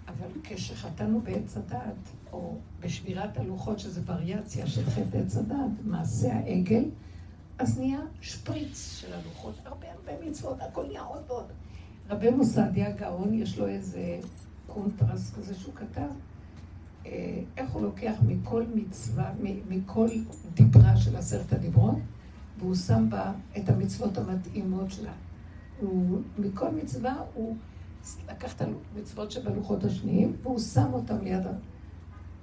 אבל כשחטאנו בעץ הדת, או בשבירת הלוחות, שזה וריאציה של חטא עץ הדת, מעשה העגל, אז נהיה שפריץ של הלוחות, הרבה הרבה מצוות, הכל נהיה עוד ועוד. רבי מוסדיה גאון, יש לו איזה קונטרס כזה שהוא כתב, אה, איך הוא לוקח מכל מצווה, מכל דיברה של עשרת הדיברות, והוא שם בה את המצוות המתאימות שלה. הוא, מכל מצווה הוא לקח את המצוות שבלוחות השניים, והוא שם אותם ליד ה...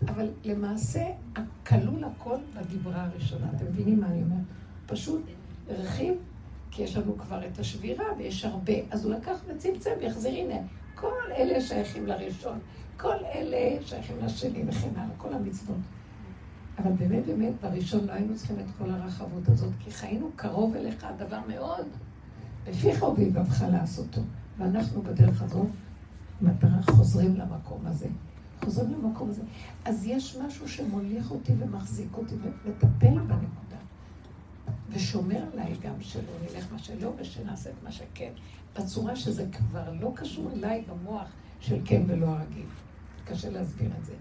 אבל למעשה, כלול הכל בדיברה הראשונה. אתם מבינים מה אני אומרת? פשוט רכיב, כי יש לנו כבר את השבירה ויש הרבה. אז הוא לקח וצמצם והחזיר, הנה, כל אלה שייכים לראשון, כל אלה שייכים לשני וכן הלאה, כל המצוות. אבל באמת באמת בראשון לא היינו צריכים את כל הרחבות הזאת, כי חיינו קרוב אליך הדבר מאוד. לפיך ובלבבך לעשותו. ואנחנו בדרך הזאת, מטרה, חוזרים למקום הזה. חוזרים למקום הזה. אז יש משהו שמוליך אותי ומחזיק אותי ומטפל בנקודה. ושומר עליי גם שלא נלך מה שלא ושנעשה את מה שכן. בצורה שזה כבר לא קשור אליי במוח של כן ולא הרגיל. קשה להסביר את זה.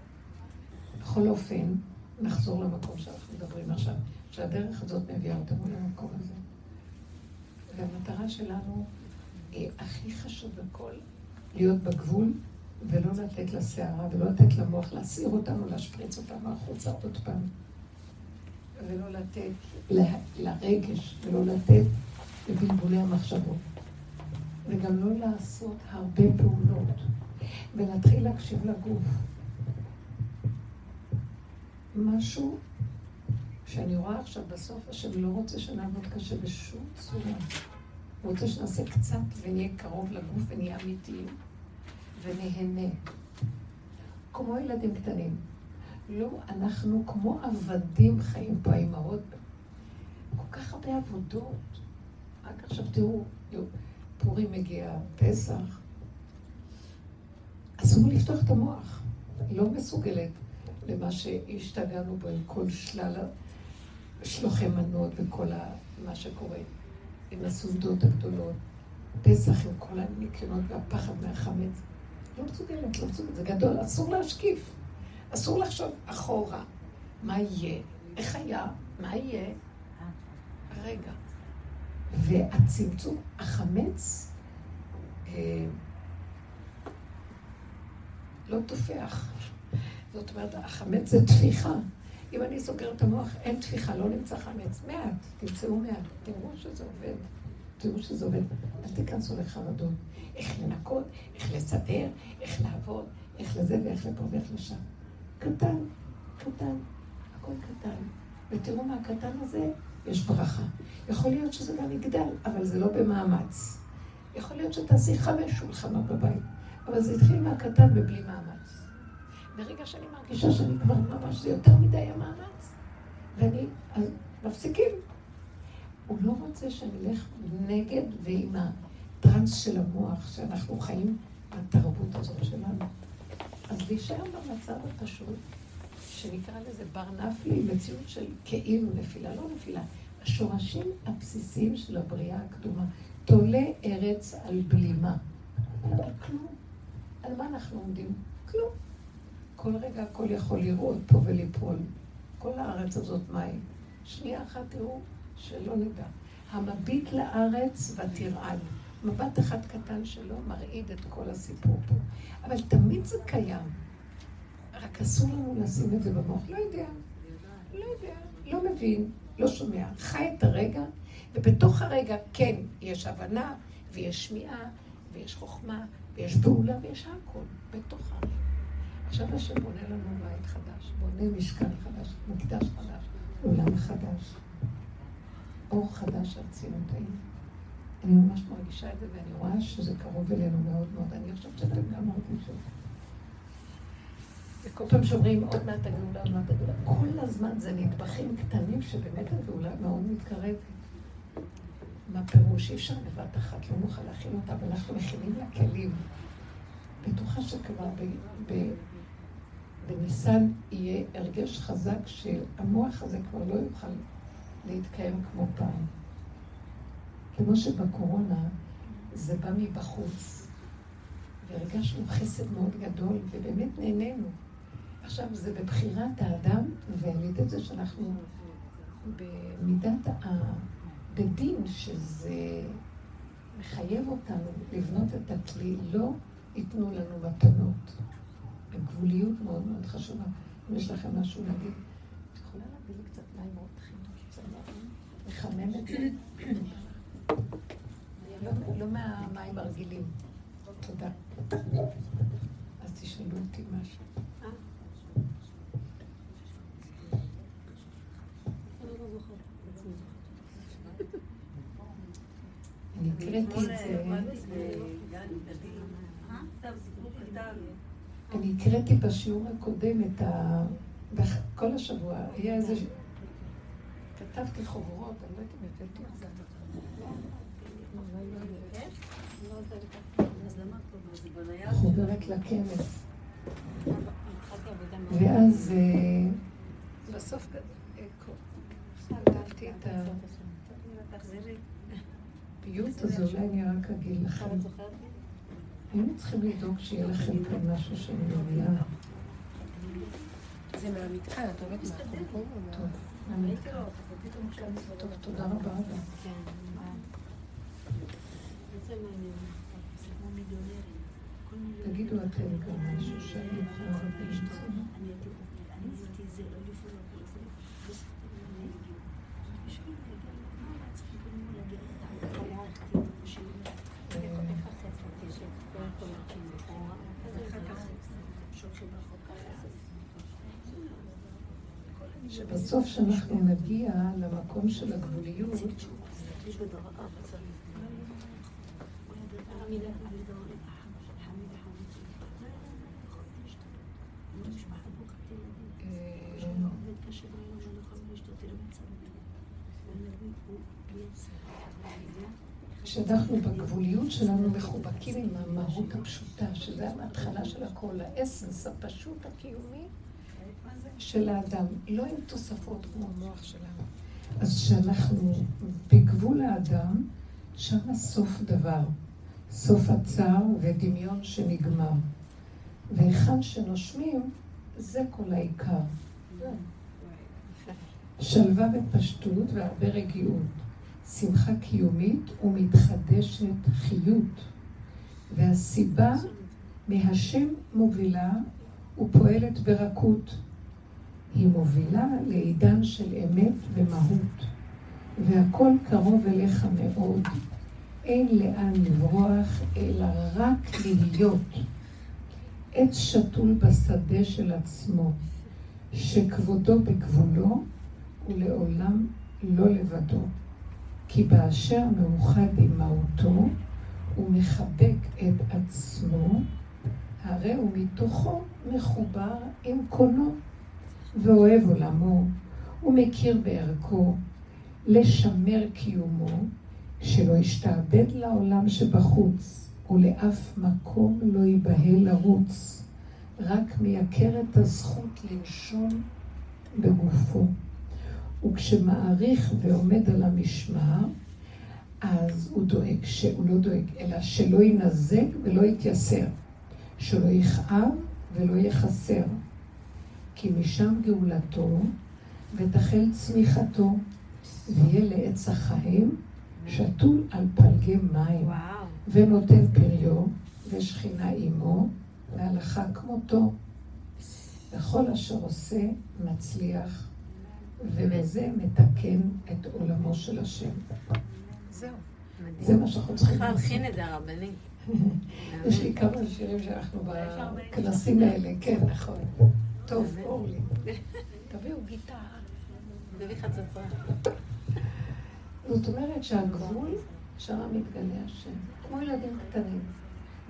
בכל אופן, נחזור למקום שאנחנו מדברים עכשיו, שהדרך הזאת מביאה אותנו למקום הזה. והמטרה שלנו היא הכי חשוב בכל, להיות בגבול ולא לתת לסערה ולא לתת למוח להסיר אותנו, להשפריץ אותנו החוצה עוד פעם. ולא לתת ל, לרגש ולא לתת לבלבולי המחשבות. וגם לא לעשות הרבה פעולות ולהתחיל להקשיב לגוף. משהו שאני רואה עכשיו בסוף, השם לא רוצה שנעבוד קשה בשום צורה. הוא רוצה שנעשה קצת ונהיה קרוב לגוף ונהיה אמיתיים ונהנה. כמו ילדים קטנים. לא, אנחנו כמו עבדים חיים פה, האימהות. כל כך הרבה עבודות. רק עכשיו תראו, פורים מגיע, פסח. אסור לפתוח את המוח. לא מסוגלת למה שהשתגענו בו עם כל שלל שלוחי מנות וכל מה שקורה, עם הסעודות הגדולות, פסח עם כל הניקיונות והפחד מהחמץ. לא מסוגלת, לא מסוגלת, זה גדול, אסור להשקיף. אסור לחשוב אחורה, מה יהיה, איך היה, מה יהיה, רגע. והצמצום, החמץ, אה, לא תופח. זאת אומרת, החמץ זה טפיחה. אם אני סוגר את המוח, אין טפיחה, לא נמצא חמץ. מעט, תמצאו מעט, תראו שזה עובד. תראו שזה עובד. אל תיכנסו לחרדות. איך לנקות, איך לסדר, איך לעבוד, איך לזה ואיך לפה ואיך לשם. קטן, קטן, הכל קטן. ותראו מהקטן הזה יש ברכה. יכול להיות שזה גם יגדל, אבל זה לא במאמץ. יכול להיות שתעשי חמש שולחנות בבית, אבל זה התחיל מהקטן ובלי מאמץ. ברגע שאני מרגישה שאני כבר ממש, זה יותר מדי המאמץ, ואני, אז מפסיקים. הוא לא רוצה שנלך נגד ועם הטראנס של המוח, שאנחנו חיים בתרבות הזאת שלנו. אז להישאר במצב הפשוט, שנקרא לזה בר נפלי, מציאות של כאילו נפילה, לא נפילה. השורשים הבסיסיים של הבריאה הקדומה. תולה ארץ על בלימה. על כלום. על מה אנחנו עומדים? כלום. כל רגע הכל יכול לראות פה וליפול. כל הארץ הזאת מים. שנייה אחת תראו שלא נדע. המביט לארץ ותרעד. מבט אחד קטן שלו מרעיד את כל הסיפור פה. אבל תמיד זה קיים. רק אסור לנו לשים את זה במוח. לא יודע. לא יודע. לא מבין. לא שומע. חי את הרגע, ובתוך הרגע כן, יש הבנה, ויש שמיעה, ויש חוכמה, ויש פעולה, ויש הכל. בתוך הרגע. עכשיו השם בונה לנו בית חדש, בונה משכן חדש, מקדש חדש, עולם חדש, אור חדש על צינותינו. אני ממש מרגישה את זה, ואני רואה שזה קרוב אלינו מאוד מאוד. אני חושבת שאתם גם מרגישים. וכל פעם שאומרים עוד מעט הגאולה, עוד מעט הגאולה, כל הזמן זה נדבכים קטנים שבאמת הגאולה מאוד מתקרבת. מה פירוש? אי אפשר בבת אחת, לא נוכל להכין אותה, אבל אנחנו מכינים לה כלים. בטוחה שכבר בניסן יהיה הרגש חזק שהמוח הזה כבר לא יוכל להתקיים כמו פעם. כמו שבקורונה זה בא מבחוץ, והרגשנו חסד מאוד גדול, ובאמת נהנינו. עכשיו, זה בבחירת האדם, ועל ידי זה שאנחנו במידת ה... בדין, שזה מחייב אותנו לבנות את הכלי, לא ייתנו לנו מתנות. הגבוליות מאוד מאוד חשובה. אם יש לכם משהו להגיד, את יכולה להביא לי קצת מים מאוד טחים, לחמם את זה? לא, לא מהמים הרגילים. תודה. אז תשאלו אותי משהו. אני הקראתי את זה. אני הקראתי בשיעור הקודם את ה... כל השבוע, היה איזה... כתבתי חוברות, אני לא יודעת אם הבאתי את זה. חוברת לכנס. ואז אה, בסוף כתבתי את הפיוט הזה, אולי אני רק אגיד לכם. היינו צריכים לדאוג שיהיה לכם כאן משהו שאני מביאה. זה מהמתקן, את אוהבת מהחומרים? טוב, מהמתקן. טוב, תודה רבה. תגידו אתם גם משהו שאני יכולה להבין שבסוף שאנחנו נגיע למקום של הגבוליות, כשאנחנו בגבוליות שלנו מחובקים עם המהות הפשוטה, שזה ההתחלה של הכל, האסנס הפשוט הקיומי של האדם, לא עם תוספות כמו המוח שלנו. אז כשאנחנו בגבול האדם, שם סוף דבר, סוף הצער ודמיון שנגמר. והיכן שנושמים, זה כל העיקר. שלווה ופשטות והרבה רגיעות. שמחה קיומית ומתחדשת חיות. והסיבה מהשם מובילה ופועלת ברכות. היא מובילה לעידן של אמת ומהות, והכל קרוב אליך מאוד. אין לאן לברוח, אלא רק להיות. עץ שתול בשדה של עצמו, שכבודו בגבולו ולעולם לא לבדו. כי באשר מאוחד עם מהותו, הוא מחבק את עצמו, הרי הוא מתוכו מחובר עם קונו, ואוהב עולמו, ומכיר בערכו, לשמר קיומו, שלא ישתעבד לעולם שבחוץ, ולאף מקום לא ייבהל לרוץ, רק מייקר את הזכות לנשום בגופו. וכשמעריך ועומד על המשמר, אז הוא דואג, שהוא לא דואג, אלא שלא ינזק ולא יתייסר, שלא יכאב ולא יחסר, כי משם גאולתו ותחל צמיחתו, ויהיה לעץ החיים שתול על פלגי מים, וואו. ונותן פריו, ושכינה עמו, והלכה כמותו. וכל אשר עושה מצליח ובזה מתקן את עולמו של השם. זהו. זה מה שאנחנו צריכים לעשות. צריך להלחין את זה, הרבנים. יש לי כמה שירים שאנחנו בכנסים האלה, כן, נכון. טוב, אורלי. תביאו גיטרה. תביא חצוצרה. זאת אומרת שהגבול, שם מתגלה השם. כמו ילדים קטנים.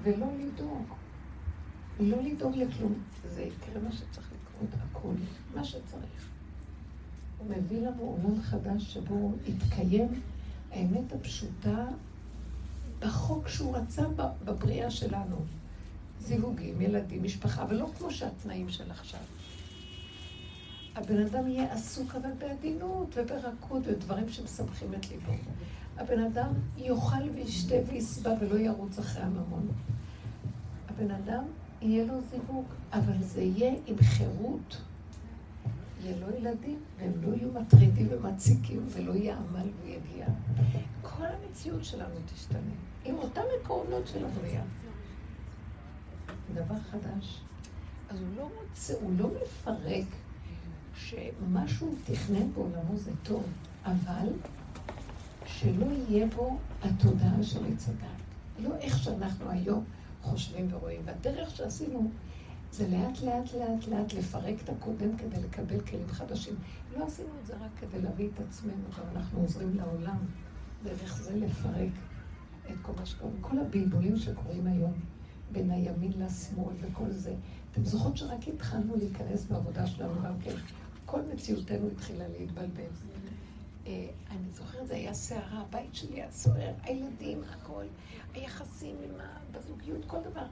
ולא לדאוג. לא לדאוג לכלום. זה יקרה מה שצריך לקרות, הכול. מה שצריך. הוא מביא לנו עולם חדש שבו יתקיים האמת הפשוטה בחוק שהוא רצה בבריאה שלנו. זיווגים, ילדים, משפחה, אבל לא כמו שהתנאים של עכשיו. הבן אדם יהיה עסוק אבל בעדינות וברכות ודברים שמשמחים את ליבו. הבן אדם יאכל וישתה ויסבע ולא ירוץ אחרי הממון. הבן אדם יהיה לו זיווג, אבל זה יהיה עם חירות. יהיה לו ילדים, והם לא יהיו מטרידים ומציקים, ולא יהיה עמל ויגיע. כל המציאות שלנו תשתנה, עם אותם עקרונות של הבריאה. דבר חדש. אז הוא לא רוצה, הוא לא מפרק שמה שהוא תכנן בעולמו זה טוב, אבל שלא יהיה בו התודעה של עץ הדת. לא איך שאנחנו היום חושבים ורואים. והדרך שעשינו זה לאט לאט לאט לאט לפרק את הקודם כדי לקבל כלים חדשים. לא עשינו את זה רק כדי להביא את עצמנו, גם אנחנו עוזרים לעולם דרך זה לפרק את כל מה שקורה. כל הבלבולים שקורים היום, בין הימין לשמאל וכל זה. אתם זוכרות שרק התחלנו להיכנס בעבודה שלנו גם כן. כל מציאותנו התחילה להתבלבל. אה, אני זוכרת, זה היה סערה, הבית שלי היה סוער, הילדים, הכל, היחסים עם ה... בזוגיות, כל דבר.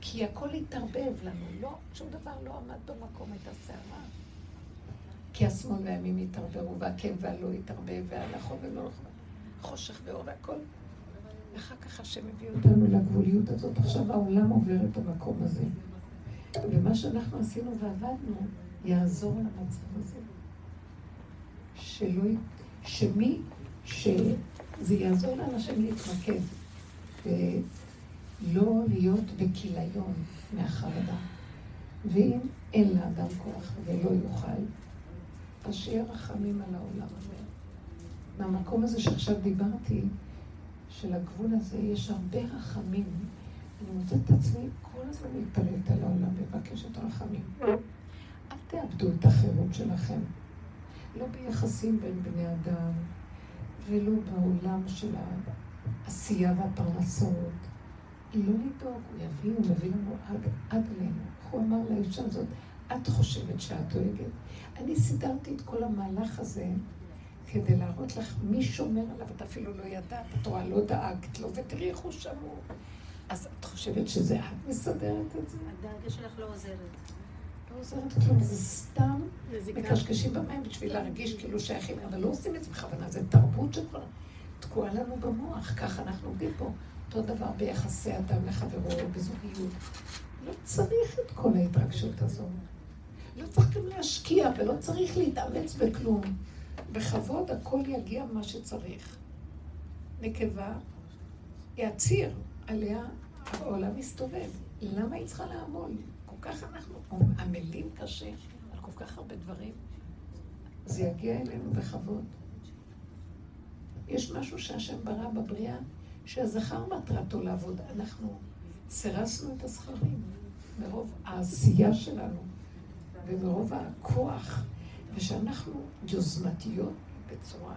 כי הכל התערבב לנו, לא, שום דבר לא עמד במקום, הייתה סערה. כי השמאל והימים התערבבו, והכן והלא התערבב, והנכון ולא נכון, חושך ואור והכל. ואחר כך השם הביא אותנו לגבוליות הזאת. עכשיו העולם עובר את המקום הזה. ומה שאנחנו עשינו ועבדנו, יעזור למצב הזה. שלא, שמי, שזה יעזור לאנשים להתמקד, ולא להיות בכיליון מהחרדה. ואם אין לאדם כוח ולא יוכל, אז שיהיה רחמים על העולם הזה. מהמקום הזה שעכשיו דיברתי, של הגבול הזה, יש הרבה רחמים. אני מוצאת את עצמי כל הזמן להתפלט על העולם ומבקשת רחמים. אל תאבדו את החירות שלכם. לא ביחסים בין בני אדם, ולא בעולם של העשייה והפרנסות. לא לדאוג, הוא יביא, הוא מביא לנו עד, עד אלינו. הוא אמר לאישה הזאת, את חושבת שאת דואגת. אני סידרתי את כל המהלך הזה כדי להראות לך מי שומר עליו, את אפילו לא ידעת, את רואה, לא דאגת לו, ותראי איך הוא שמור. אז את חושבת שזה את מסדרת את זה? הדאגה שלך לא עוזרת. לא עוזרת כלום, זה סתם מקשקשים במים בשביל להרגיש כאילו שייכים, אבל לא עושים את זה בכוונה, זה תרבות שכבר תקועה לנו במוח, ככה אנחנו עובדים פה. אותו דבר ביחסי אדם לחברו, בזוגיות. לא צריך את כל ההתרגשות הזאת. לא צריך גם להשקיע ולא צריך להתאמץ בכלום. בכבוד הכל יגיע מה שצריך. נקבה יציר עליה העולם מסתובב. למה היא צריכה לעמול? כל כך אנחנו עמלים קשה על כל כך הרבה דברים. זה יגיע אלינו בכבוד. יש משהו שהשם ברא בבריאה, שהזכר מטרתו לעבוד. אנחנו סירסנו את הזכרים מרוב העשייה שלנו ומרוב הכוח. ושאנחנו יוזמתיות בצורה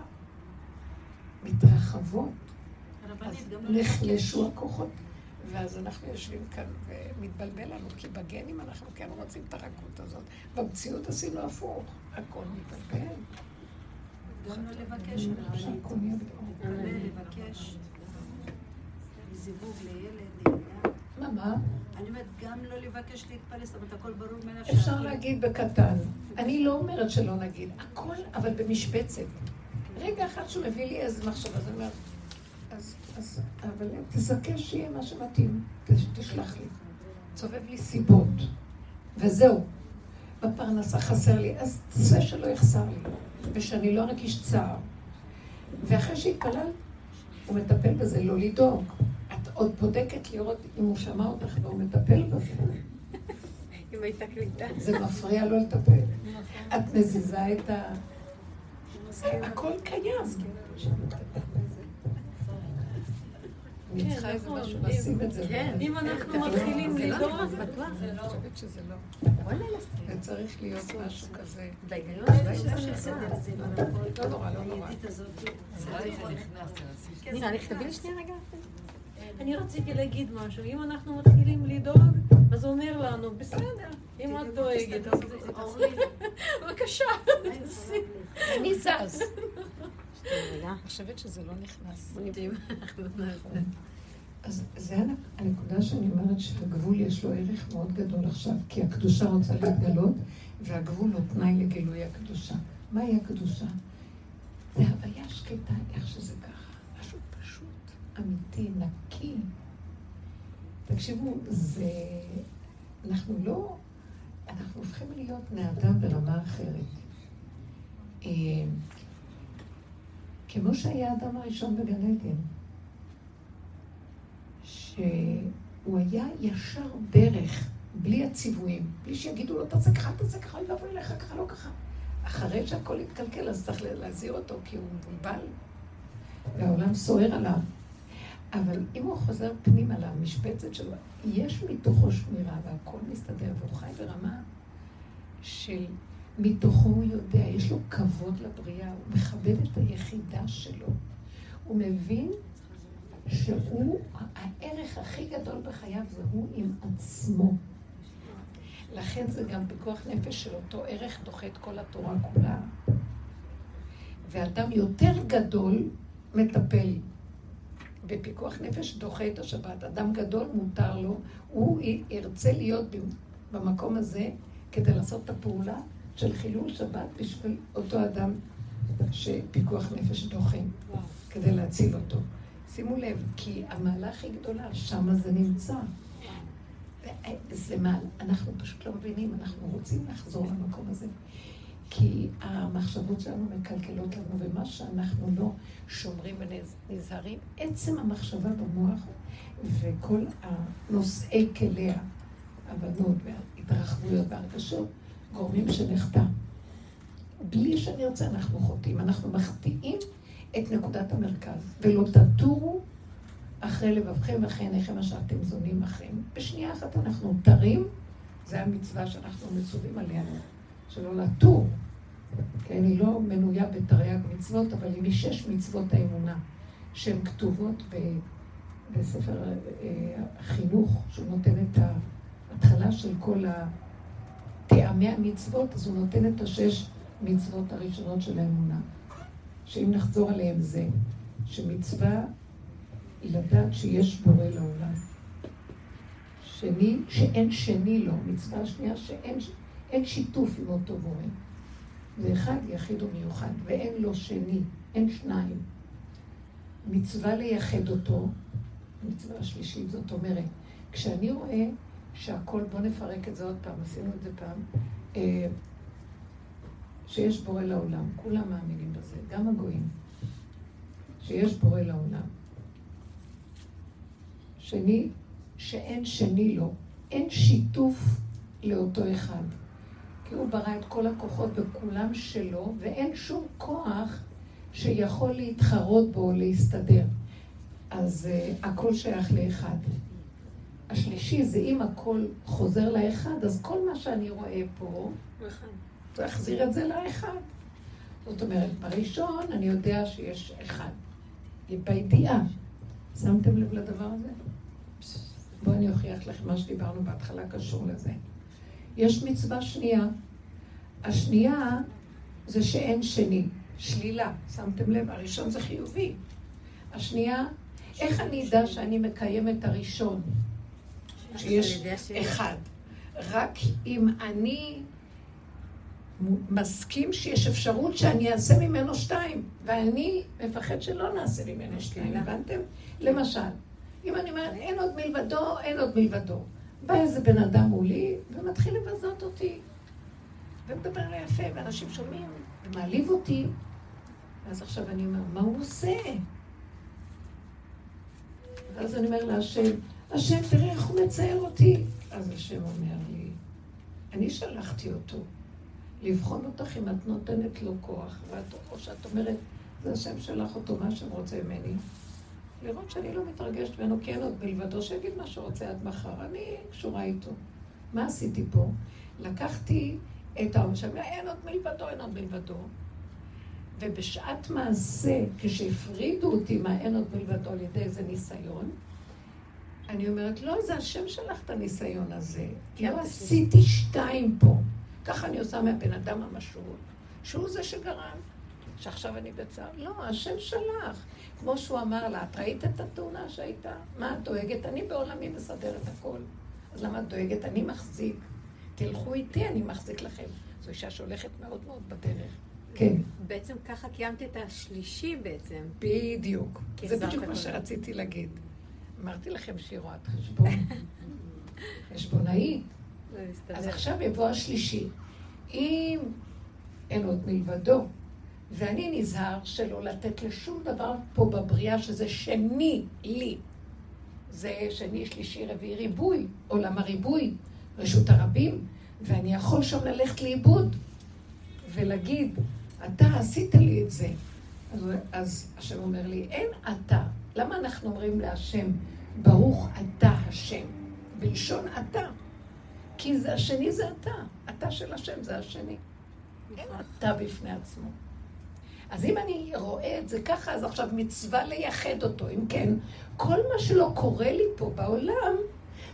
מתרחבות, אז נחלשו הכוחות. ואז אנחנו יושבים כאן ומתבלבל לנו, כי בגנים אנחנו כן רוצים את הרכות הזאת. במציאות עשינו הפוך, הכל מתבלבל. גם לא לבקש, לא לבקש זיווג לילד. מה, מה? אני אומרת, גם לא לבקש להתפלס, זאת אומרת, הכל ברור מאליו. אפשר להגיד בקטן. אני לא אומרת שלא נגיד, הכל, אבל במשבצת. רגע אחד שהוא מביא לי איזה מחשבה, אז אני אומרת, אז, אז, אבל תזכה שיהיה מה שמתאים, תשלח לי. צובב לי סיבות, וזהו. בפרנסה חסר לי, אז זה שלא יחסר לי, ושאני לא ארגיש צער. ואחרי שהתפלל, הוא מטפל בזה, לא לדאוג. עוד בודקת לראות אם הוא שמע אותך והוא מטפל בזה. אם הייתה קליטה. זה מפריע לו לטפל. את מזיזה את ה... הכל קיים. אני צריכה איזה נכון. משהו לשים את זה. כן, אם אנחנו מתחילים לדאוג, אני חושבת שזה לא. זה צריך להיות משהו כזה. בהיגיון לא נורא, לא נורא. נראה לי, תביא לי שנייה רגע. אני רציתי להגיד משהו, אם אנחנו מתחילים לדאוג, אז הוא אומר לנו, בסדר, אם את דואגת, אז בבקשה, אני זז. אני חושבת שזה לא נכנס. אז זה הנקודה שאני אומרת שהגבול יש לו ערך מאוד גדול עכשיו, כי הקדושה רוצה להתגלות, והגבול הוא תנאי לגילוי הקדושה. מהי הקדושה? זה הוויה שקטה, איך שזה ככה. משהו פשוט, אמיתי, נקי. תקשיבו, זה... אנחנו לא... אנחנו הופכים להיות בני אדם ברמה אחרת. אה, כמו שהיה האדם הראשון בגן עדן. שהוא היה ישר דרך, בלי הציוויים, בלי שיגידו לו, תעשה ככה, תעשה ככה, אוי ואבוי לך, ככה, לא ככה. אחרי שהכל יתקלקל, אז צריך להזהיר אותו, כי הוא מבולבל, והעולם סוער עליו. אבל אם הוא חוזר פנימה למשבצת שלו, יש מתוכו שמירה והכל מסתדר, והוא חי ברמה של מתוכו הוא יודע, יש לו כבוד לבריאה, הוא מכבד את היחידה שלו. הוא מבין שהוא, הערך הכי גדול בחייו זה הוא עם עצמו. לכן זה גם פיקוח נפש של אותו ערך דוחה את כל התורה כולה. ואדם יותר גדול מטפל בפיקוח נפש דוחה את השבת. אדם גדול מותר לו, הוא ירצה להיות במקום הזה כדי לעשות את הפעולה של חילול שבת בשביל אותו אדם שפיקוח נפש דוחה, כדי להציל אותו. שימו לב, כי המעלה הכי גדולה, שמה זה נמצא. זה מעל, אנחנו פשוט לא מבינים, אנחנו רוצים לחזור למקום הזה. כי המחשבות שלנו מקלקלות לנו, ומה שאנחנו לא שומרים ונזהרים, עצם המחשבה במוח וכל הנושאי כליה, הבנות והתרחבויות והרגשות, גורמים שנחטא. בלי שנרצה אנחנו חוטאים, אנחנו מחטיאים את נקודת המרכז, ולא תטורו אחרי לבבכם ואחרי עיניכם אשר אתם זונים אחריהם. בשנייה אחת אנחנו תרים, זה המצווה שאנחנו מצווים עליה, שלא לטור. כי אני לא מנויה בתרי"ג מצוות, אבל היא משש מצוות האמונה, שהן כתובות ב, בספר אה, החינוך, שהוא נותן את ההתחלה של כל טעמי המצוות, אז הוא נותן את השש מצוות הראשונות של האמונה. שאם נחזור עליהם זה, שמצווה לדעת שיש בורא לעולם. שני, שאין שני לו, מצווה שנייה שאין שיתוף עם אותו בורא. זה אחד יחיד ומיוחד, ואין לו שני, אין שניים. מצווה לייחד אותו, מצווה השלישית, זאת אומרת, כשאני רואה שהכל, בוא נפרק את זה עוד פעם, עשינו את זה פעם, אה, שיש בורא לעולם, כולם מאמינים בזה, גם הגויים, שיש בורא לעולם. שני, שאין שני לו, אין שיתוף לאותו אחד. כי הוא ברא את כל הכוחות וכולם שלו, ואין שום כוח שיכול להתחרות בו או להסתדר. אז uh, הכל שייך לאחד. השלישי זה אם הכל חוזר לאחד, אז כל מה שאני רואה פה, להחזיר את זה לאחד. זאת אומרת, בראשון אני יודע שיש אחד. בידיעה. שמתם לב לדבר הזה? בואו אני אוכיח לכם מה שדיברנו בהתחלה קשור לזה. יש מצווה שנייה. השנייה זה שאין שני, שלילה. שמתם לב? הראשון זה חיובי. השנייה, איך אני אדע שאני מקיים את הראשון? שיש אחד. רק אם אני מסכים שיש אפשרות שאני אעשה ממנו שתיים, ואני מפחד שלא נעשה ממנו שתיים, הבנתם? למשל, אם אני אומרת, אין עוד מלבדו, אין עוד מלבדו. בא איזה בן אדם מולי ומתחיל לבזות אותי. ומדבר לי יפה, ואנשים שומעים, ומעליב אותי. ואז עכשיו אני אומר, מה הוא עושה? ואז אני אומר להשם, השם, תראה איך הוא מצייר אותי. אז השם אומר לי, אני שלחתי אותו לבחון אותך אם את נותנת לו כוח, ואת, או שאת אומרת, זה השם שלח אותו, מה השם רוצה ממני. לראות שאני לא מתרגשת ממנו, כי אין עוד מלבדו, שיגיד מה שרוצה עד מחר, אני קשורה איתו. מה עשיתי פה? לקחתי את העולם שם, אין עוד מלבדו, אין עוד מלבדו. ובשעת מעשה, כשהפרידו אותי מה אין עוד מלבדו על ידי איזה ניסיון, אני אומרת, לא, זה השם שלח את הניסיון הזה. לא עשיתי שתיים פה. ככה אני עושה מהבן אדם המשרות, שהוא זה שגרם. שעכשיו אני בצער. לא, השם שלח. כמו שהוא אמר לה, את ראית את התאונה שהייתה? מה את דואגת? אני בעולמי מסדר את הכל. אז למה את דואגת? אני מחזיק. תלכו איתי, אני מחזיק לכם. זו אישה שהולכת מאוד מאוד בדרך. כן. בעצם ככה קיימת את השלישי בעצם. בדיוק. זה בדיוק מה שרציתי להגיד. אמרתי לכם שהיא רואת חשבון. חשבונאית. אז עכשיו יבוא השלישי. אם אין עוד מלבדו, ואני נזהר שלא לתת לשום דבר פה בבריאה שזה שני לי. זה שני, שלישי, רביעי, ריבוי, עולם הריבוי, רשות הרבים, ואני יכול שם ללכת לאיבוד ולהגיד, אתה עשית לי את זה. אז, אז השם אומר לי, אין אתה. למה אנחנו אומרים להשם, ברוך אתה השם, בלשון אתה? כי זה השני זה אתה. אתה של השם זה השני. אין אתה בפני עצמו. אז אם אני רואה את זה ככה, אז עכשיו מצווה לייחד אותו. אם כן, כל מה שלא קורה לי פה בעולם,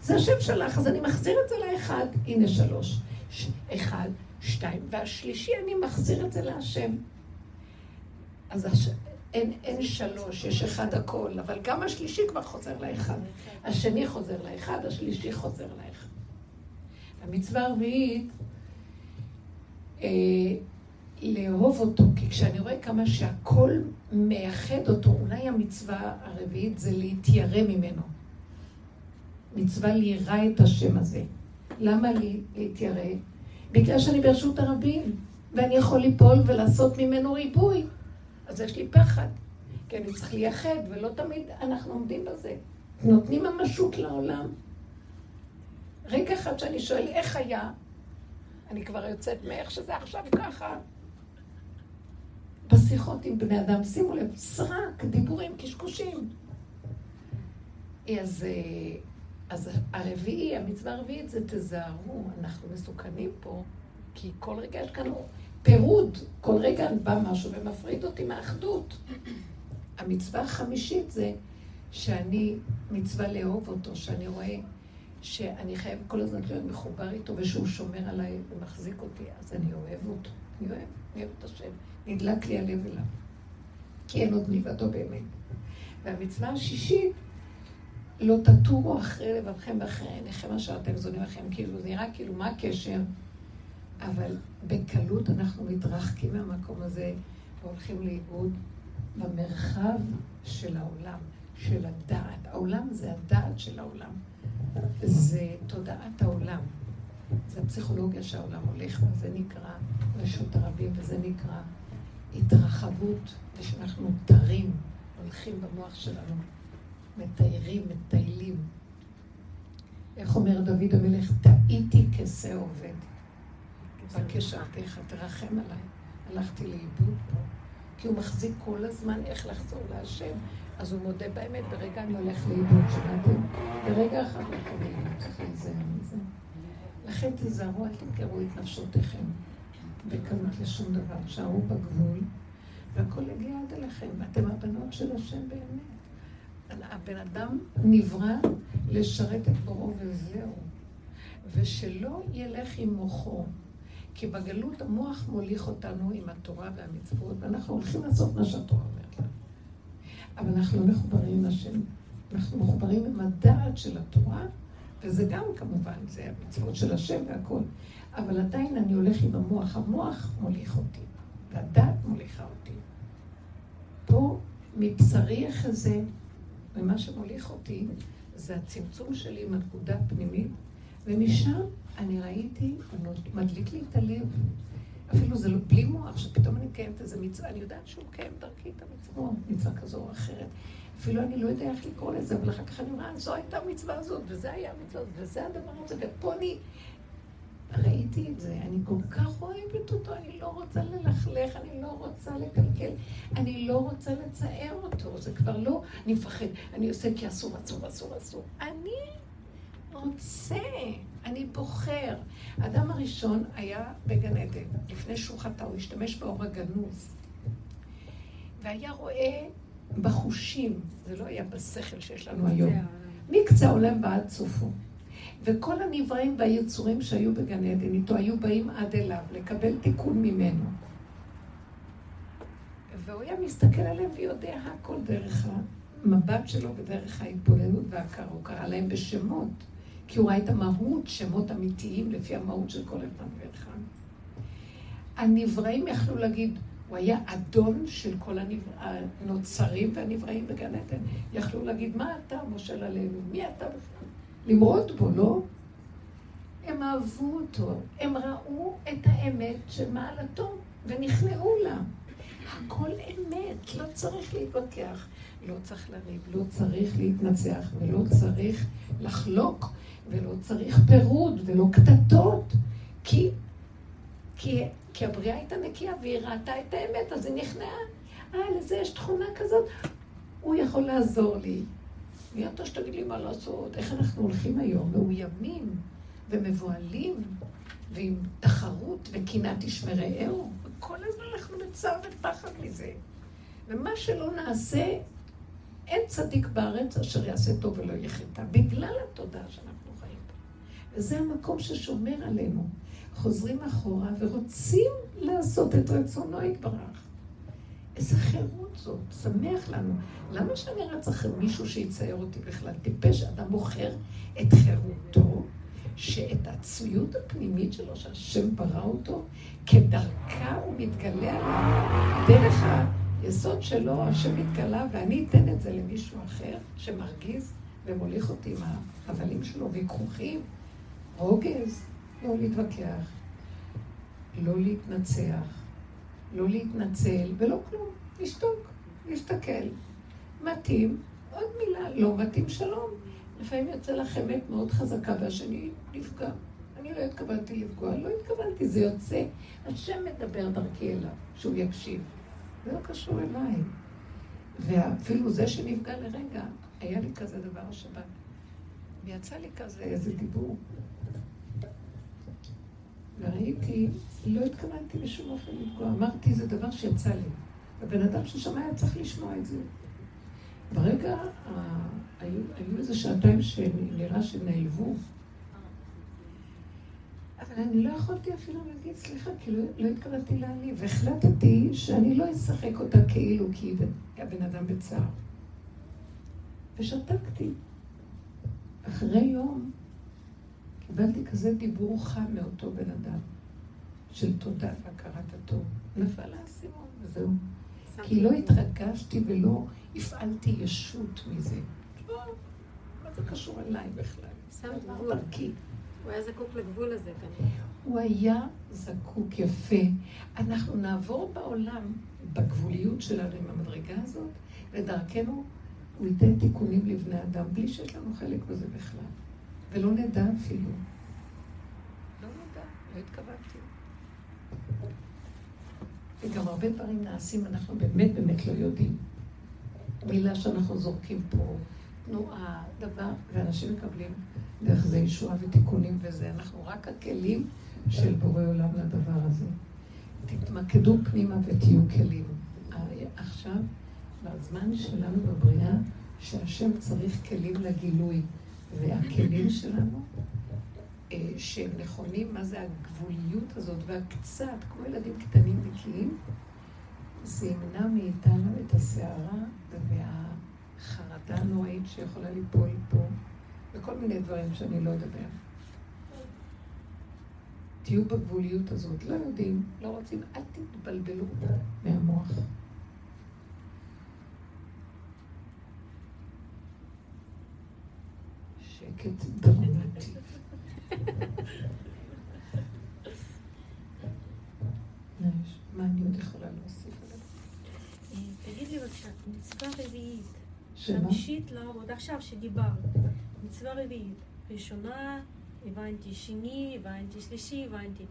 זה השם שלך, אז אני מחזיר את זה לאחד. הנה שלוש. ש... אחד, שתיים. והשלישי, אני מחזיר את זה להשם. אז הש... אין, אין שלוש, יש אחד הכל, אבל גם השלישי כבר חוזר לאחד. השני חוזר לאחד, השלישי חוזר לאחד. המצווה הרביעית, אה, לאהוב אותו, כי כשאני רואה כמה שהכל מייחד אותו, אולי המצווה הרביעית זה להתיירא ממנו. מצווה לירא את השם הזה. למה לי להתיירא? בגלל שאני ברשות הרבים, ואני יכול ליפול ולעשות ממנו ריבוי. אז יש לי פחד, כי אני צריך לייחד, ולא תמיד אנחנו עומדים בזה. נותנים ממשות לעולם. רגע אחד שאני שואל, איך היה? אני כבר יוצאת מאיך שזה עכשיו ככה. בשיחות עם בני אדם, שימו לב, סרק, דיבורים, קשקושים. אז, אה, אז הרביעי, המצווה הרביעית זה תזהרו, אנחנו מסוכנים פה, כי כל רגע יש כאן פירוד, כל רגע בא משהו ומפריד אותי מהאחדות. המצווה החמישית זה שאני מצווה לאהוב אותו, שאני רואה שאני חייב כל הזמן להיות מחובר איתו ושהוא שומר עליי ומחזיק אותי, אז אני אוהב אותו. אני אוהב, אוהב את השם. נדלק לי הלב אליו. כי אין עוד מלבדו באמת. והמצווה השישית, לא תטורו אחרי לבבכם ואחרי עיניכם אשר אתם זונים לכם. כאילו, זה נראה כאילו, מה הקשר? אבל בקלות אנחנו מתרחקים מהמקום הזה והולכים לאיבוד במרחב של העולם, של הדעת. העולם זה הדעת של העולם. זה תודעת העולם. זה הפסיכולוגיה שהעולם הולך, וזה נקרא רשות הרבים, וזה נקרא התרחבות, ושאנחנו תרים, הולכים במוח שלנו, מתיירים, מטיילים. איך אומר דוד המלך? טעיתי כשה עובד. בקשתך, תרחם עליי. הלכתי לאיבוד פה, כי הוא מחזיק כל הזמן איך לחזור להשם. אז הוא מודה באמת, ברגע אני הולך לאיבוד, שמעתם? ברגע אחד הולכים לאיבוד, צריך להיזהר מזה. לכן תיזהרו, אל תמכרו את נפשותיכם בקלות לשום דבר. שערו בגבול, והכל יגיע עד אליכם, ואתם הבנות של השם באמת. הבן אדם נברא לשרת את בוראו וזהו. ושלא ילך עם מוחו. כי בגלות המוח מוליך אותנו עם התורה והמצוות, ואנחנו הולכים לעשות מה שהתורה אומרת לנו. אבל אנחנו לא מחוברים עם השם. אנחנו מחוברים עם הדעת של התורה, וזה גם כמובן, זה המצוות של השם והכל. אבל עדיין אני הולך עם המוח. המוח מוליך אותי, והדעת מוליכה אותי. פה, מבשרי אחזה, ומה שמוליך אותי, זה הצמצום שלי עם הנקודה הפנימית, ומשם אני ראיתי, מדליק לי את הלב. אפילו זה לא בלי מוח, שפתאום אני מקיימת איזה מצווה, אני יודעת שהוא מקיים דרכי את המצוות, מצווה כזו או אחרת. אפילו אני לא יודע איך לקרוא לזה, אבל אחר כך אני אומרת, זו הייתה המצווה הזאת, וזה היה המצווה הזאת, וזה הדבר הזה, ופה אני ראיתי את זה, אני כל כך אוהבת אותו, אני לא רוצה ללכלך, אני לא רוצה לקלקל, אני לא רוצה לצער אותו, זה כבר לא, אני מפחד, אני עושה כי אסור, אסור, אסור, אסור. אני רוצה, אני בוחר. האדם הראשון היה בגן עדן, לפני שהוא חטא, הוא השתמש באור הגנוז. והיה רואה בחושים, זה לא היה בשכל שיש לנו היום, מקצה העולם ועד סופו. וכל הנבראים והיצורים שהיו בגן עדן איתו היו באים עד אליו, לקבל תיקון ממנו. והוא היה מסתכל עליהם ויודע הכל דרך המבט שלו ודרך ההתבוננות וההכרה. הוא קרא להם בשמות. כי הוא ראה את המהות, שמות אמיתיים לפי המהות של כל אחד ואחד. הנבראים יכלו להגיד, הוא היה אדון של כל הנוצרים והנבראים בגן עדן. יכלו להגיד, מה אתה, משה עלינו? מי אתה בכלל? למרוד בו, לא? הם אהבו אותו, הם ראו את האמת של מעלתו ונכנעו לה. הכל אמת, לא צריך להתווכח, לא צריך לריב, לא צריך להתנצח ולא צריך לחלוק ולא צריך פירוד ולא קטטות, כי, כי, כי הבריאה הייתה נקייה והיא ראתה את האמת, אז היא נכנעה. אה, לזה יש תכונה כזאת, הוא יכול לעזור לי. מי אתה שתגיד לי מה לעשות? איך אנחנו הולכים היום? מאוימים ומבוהלים ועם תחרות וקנאת איש מרעהו. כל הזמן אנחנו וצער ופחד מזה. ומה שלא נעשה, אין צדיק בארץ אשר יעשה טוב ולא יהיה חטא, בגלל התודעה בה. וזה המקום ששומר עלינו. חוזרים אחורה ורוצים לעשות את רצונו יתברך. איזה חירות זאת, שמח לנו. למה שאני רץ אחרי מישהו שיצייר אותי בכלל? טיפש, אדם בוחר את חירותו, שאת העצמיות הפנימית שלו, שהשם ברא אותו, כדרכה הוא מתגלה עליו, דרך היסוד שלו, השם מתגלה, ואני אתן את זה למישהו אחר שמרגיז ומוליך אותי עם ההבלים שלו ויכוחים, רוגז, לא להתווכח, לא להתנצח, לא להתנצל ולא כלום, לשתוק, להסתכל. מתאים, עוד מילה, לא מתאים שלום. לפעמים יוצא לך אמת מאוד חזקה והשני נפגע. אני לא התכוונתי לפגוע, לא התכוונתי, זה יוצא. השם מדבר דרכי אליו, שהוא יקשיב. זה לא קשור אליי. ואפילו זה שנפגע לרגע, היה לי כזה דבר השבת. ויצא לי כזה איזה דיבור. וראיתי, לא התכוונתי בשום אופן לפגוע. אמרתי, זה דבר שיצא לי. הבן אדם ששמע היה צריך לשמוע את זה. ברגע, היו, היו איזה שעתיים שנראה שנעלבו. אבל אני לא יכולתי אפילו להגיד סליחה, כי לא, לא התכוונתי להעליב. והחלטתי שאני לא אשחק אותה כאילו כי הבן אדם בצער. ושתקתי. אחרי יום קיבלתי כזה דיבור חם מאותו בן אדם, של תודה והכרת הטוב. נפל האסימון, וזהו. כי לא התרגשתי ולא הפעלתי ישות מזה. לא, מה זה קשור אליי בכלל? שמת גבול. הוא היה זקוק לגבול הזה כנראה. הוא היה זקוק יפה. אנחנו נעבור בעולם בגבוליות שלנו עם המדרגה הזאת, ודרכנו הוא ייתן תיקונים לבני אדם, בלי שיש לנו חלק בזה בכלל. ולא נדע אפילו. לא נדע, לא התכוונתי. וגם הרבה דברים נעשים, אנחנו באמת באמת לא יודעים. מילה שאנחנו זורקים פה, תנועה, דבר, ואנשים מקבלים דרך זה ישועה ותיקונים וזה. אנחנו רק הכלים של בורא עולם לדבר הזה. תתמקדו פנימה ותהיו כלים. עכשיו, בזמן שלנו בבריאה, שהשם צריך כלים לגילוי, והכלים שלנו, אה, שהם נכונים, מה זה הגבוליות הזאת והקצת, כמו ילדים קטנים נקיים, זה ימנע מאיתנו את הסערה והחרדה הנוראית שיכולה ליפול פה, וכל מיני דברים שאני לא אדבר. תהיו בגבוליות הזאת, לא יודעים, לא רוצים, אל תתבלבלו מהמוח. שקט דרמטי. מה אני עוד יכולה להוסיף עליו? תגיד לי בבקשה, מצווה רביעית, שמה? חמישית לעבוד, עכשיו שדיברת, מצווה רביעית, ראשונה, הבנתי שני, הבנתי שלישי, הבנתי.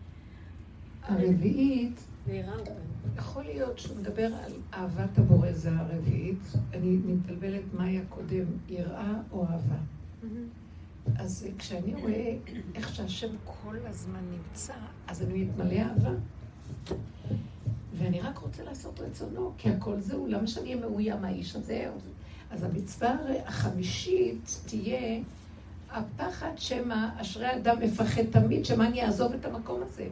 הרביעית. יכול להיות שהוא מדבר על אהבת הבורא זה הרביעית. אני מתבלבלת מהי הקודם, יראה או אהבה. אז כשאני רואה איך שהשם כל הזמן נמצא, אז אני מתמלא אהבה. ואני רק רוצה לעשות רצונו, כי הכל זהו, למה שאני אהיה מאוים מהאיש הזה? אז המצווה החמישית תהיה הפחד שמא אשרי אדם מפחד תמיד, שמא אני אעזוב את המקום הזה.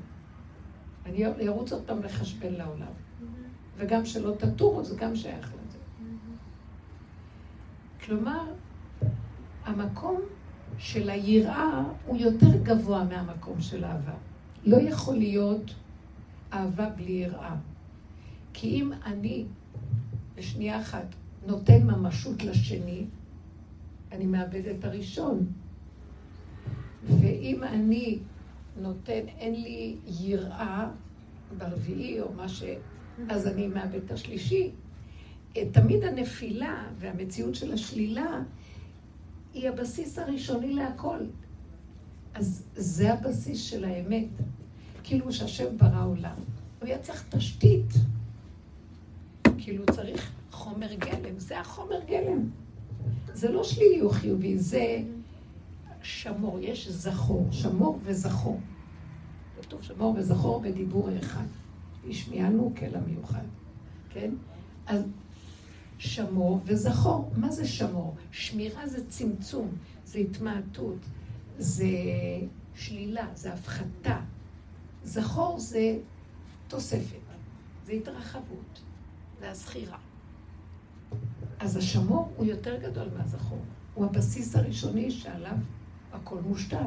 אני ארוץ עוד פעם לחשבן לעולם. וגם שלא תטורו, זה גם שייך לזה. כלומר, המקום של היראה הוא יותר גבוה מהמקום של אהבה. לא יכול להיות אהבה בלי יראה. כי אם אני, בשנייה אחת, נותן ממשות לשני, אני מאבד את הראשון. ואם אני נותן, אין לי יראה ברביעי או מה ש... אז אני מאבד את השלישי. תמיד הנפילה והמציאות של השלילה היא הבסיס הראשוני להכל. אז זה הבסיס של האמת. כאילו שהשם ברא עולם. הוא היה צריך תשתית. כאילו צריך חומר גלם. זה החומר גלם. זה לא שלילי או חיובי, זה שמור. יש זכור, שמור וזכור. כתוב שמור וזכור בדיבור אחד. השמיענו קלע מיוחד, כן? אז שמור וזכור. מה זה שמור? שמירה זה צמצום, זה התמעטות, זה שלילה, זה הפחתה. זכור זה תוספת, זה התרחבות, זה הזכירה. אז השמור הוא יותר גדול מהזכור. הוא הבסיס הראשוני שעליו הכל מושתת.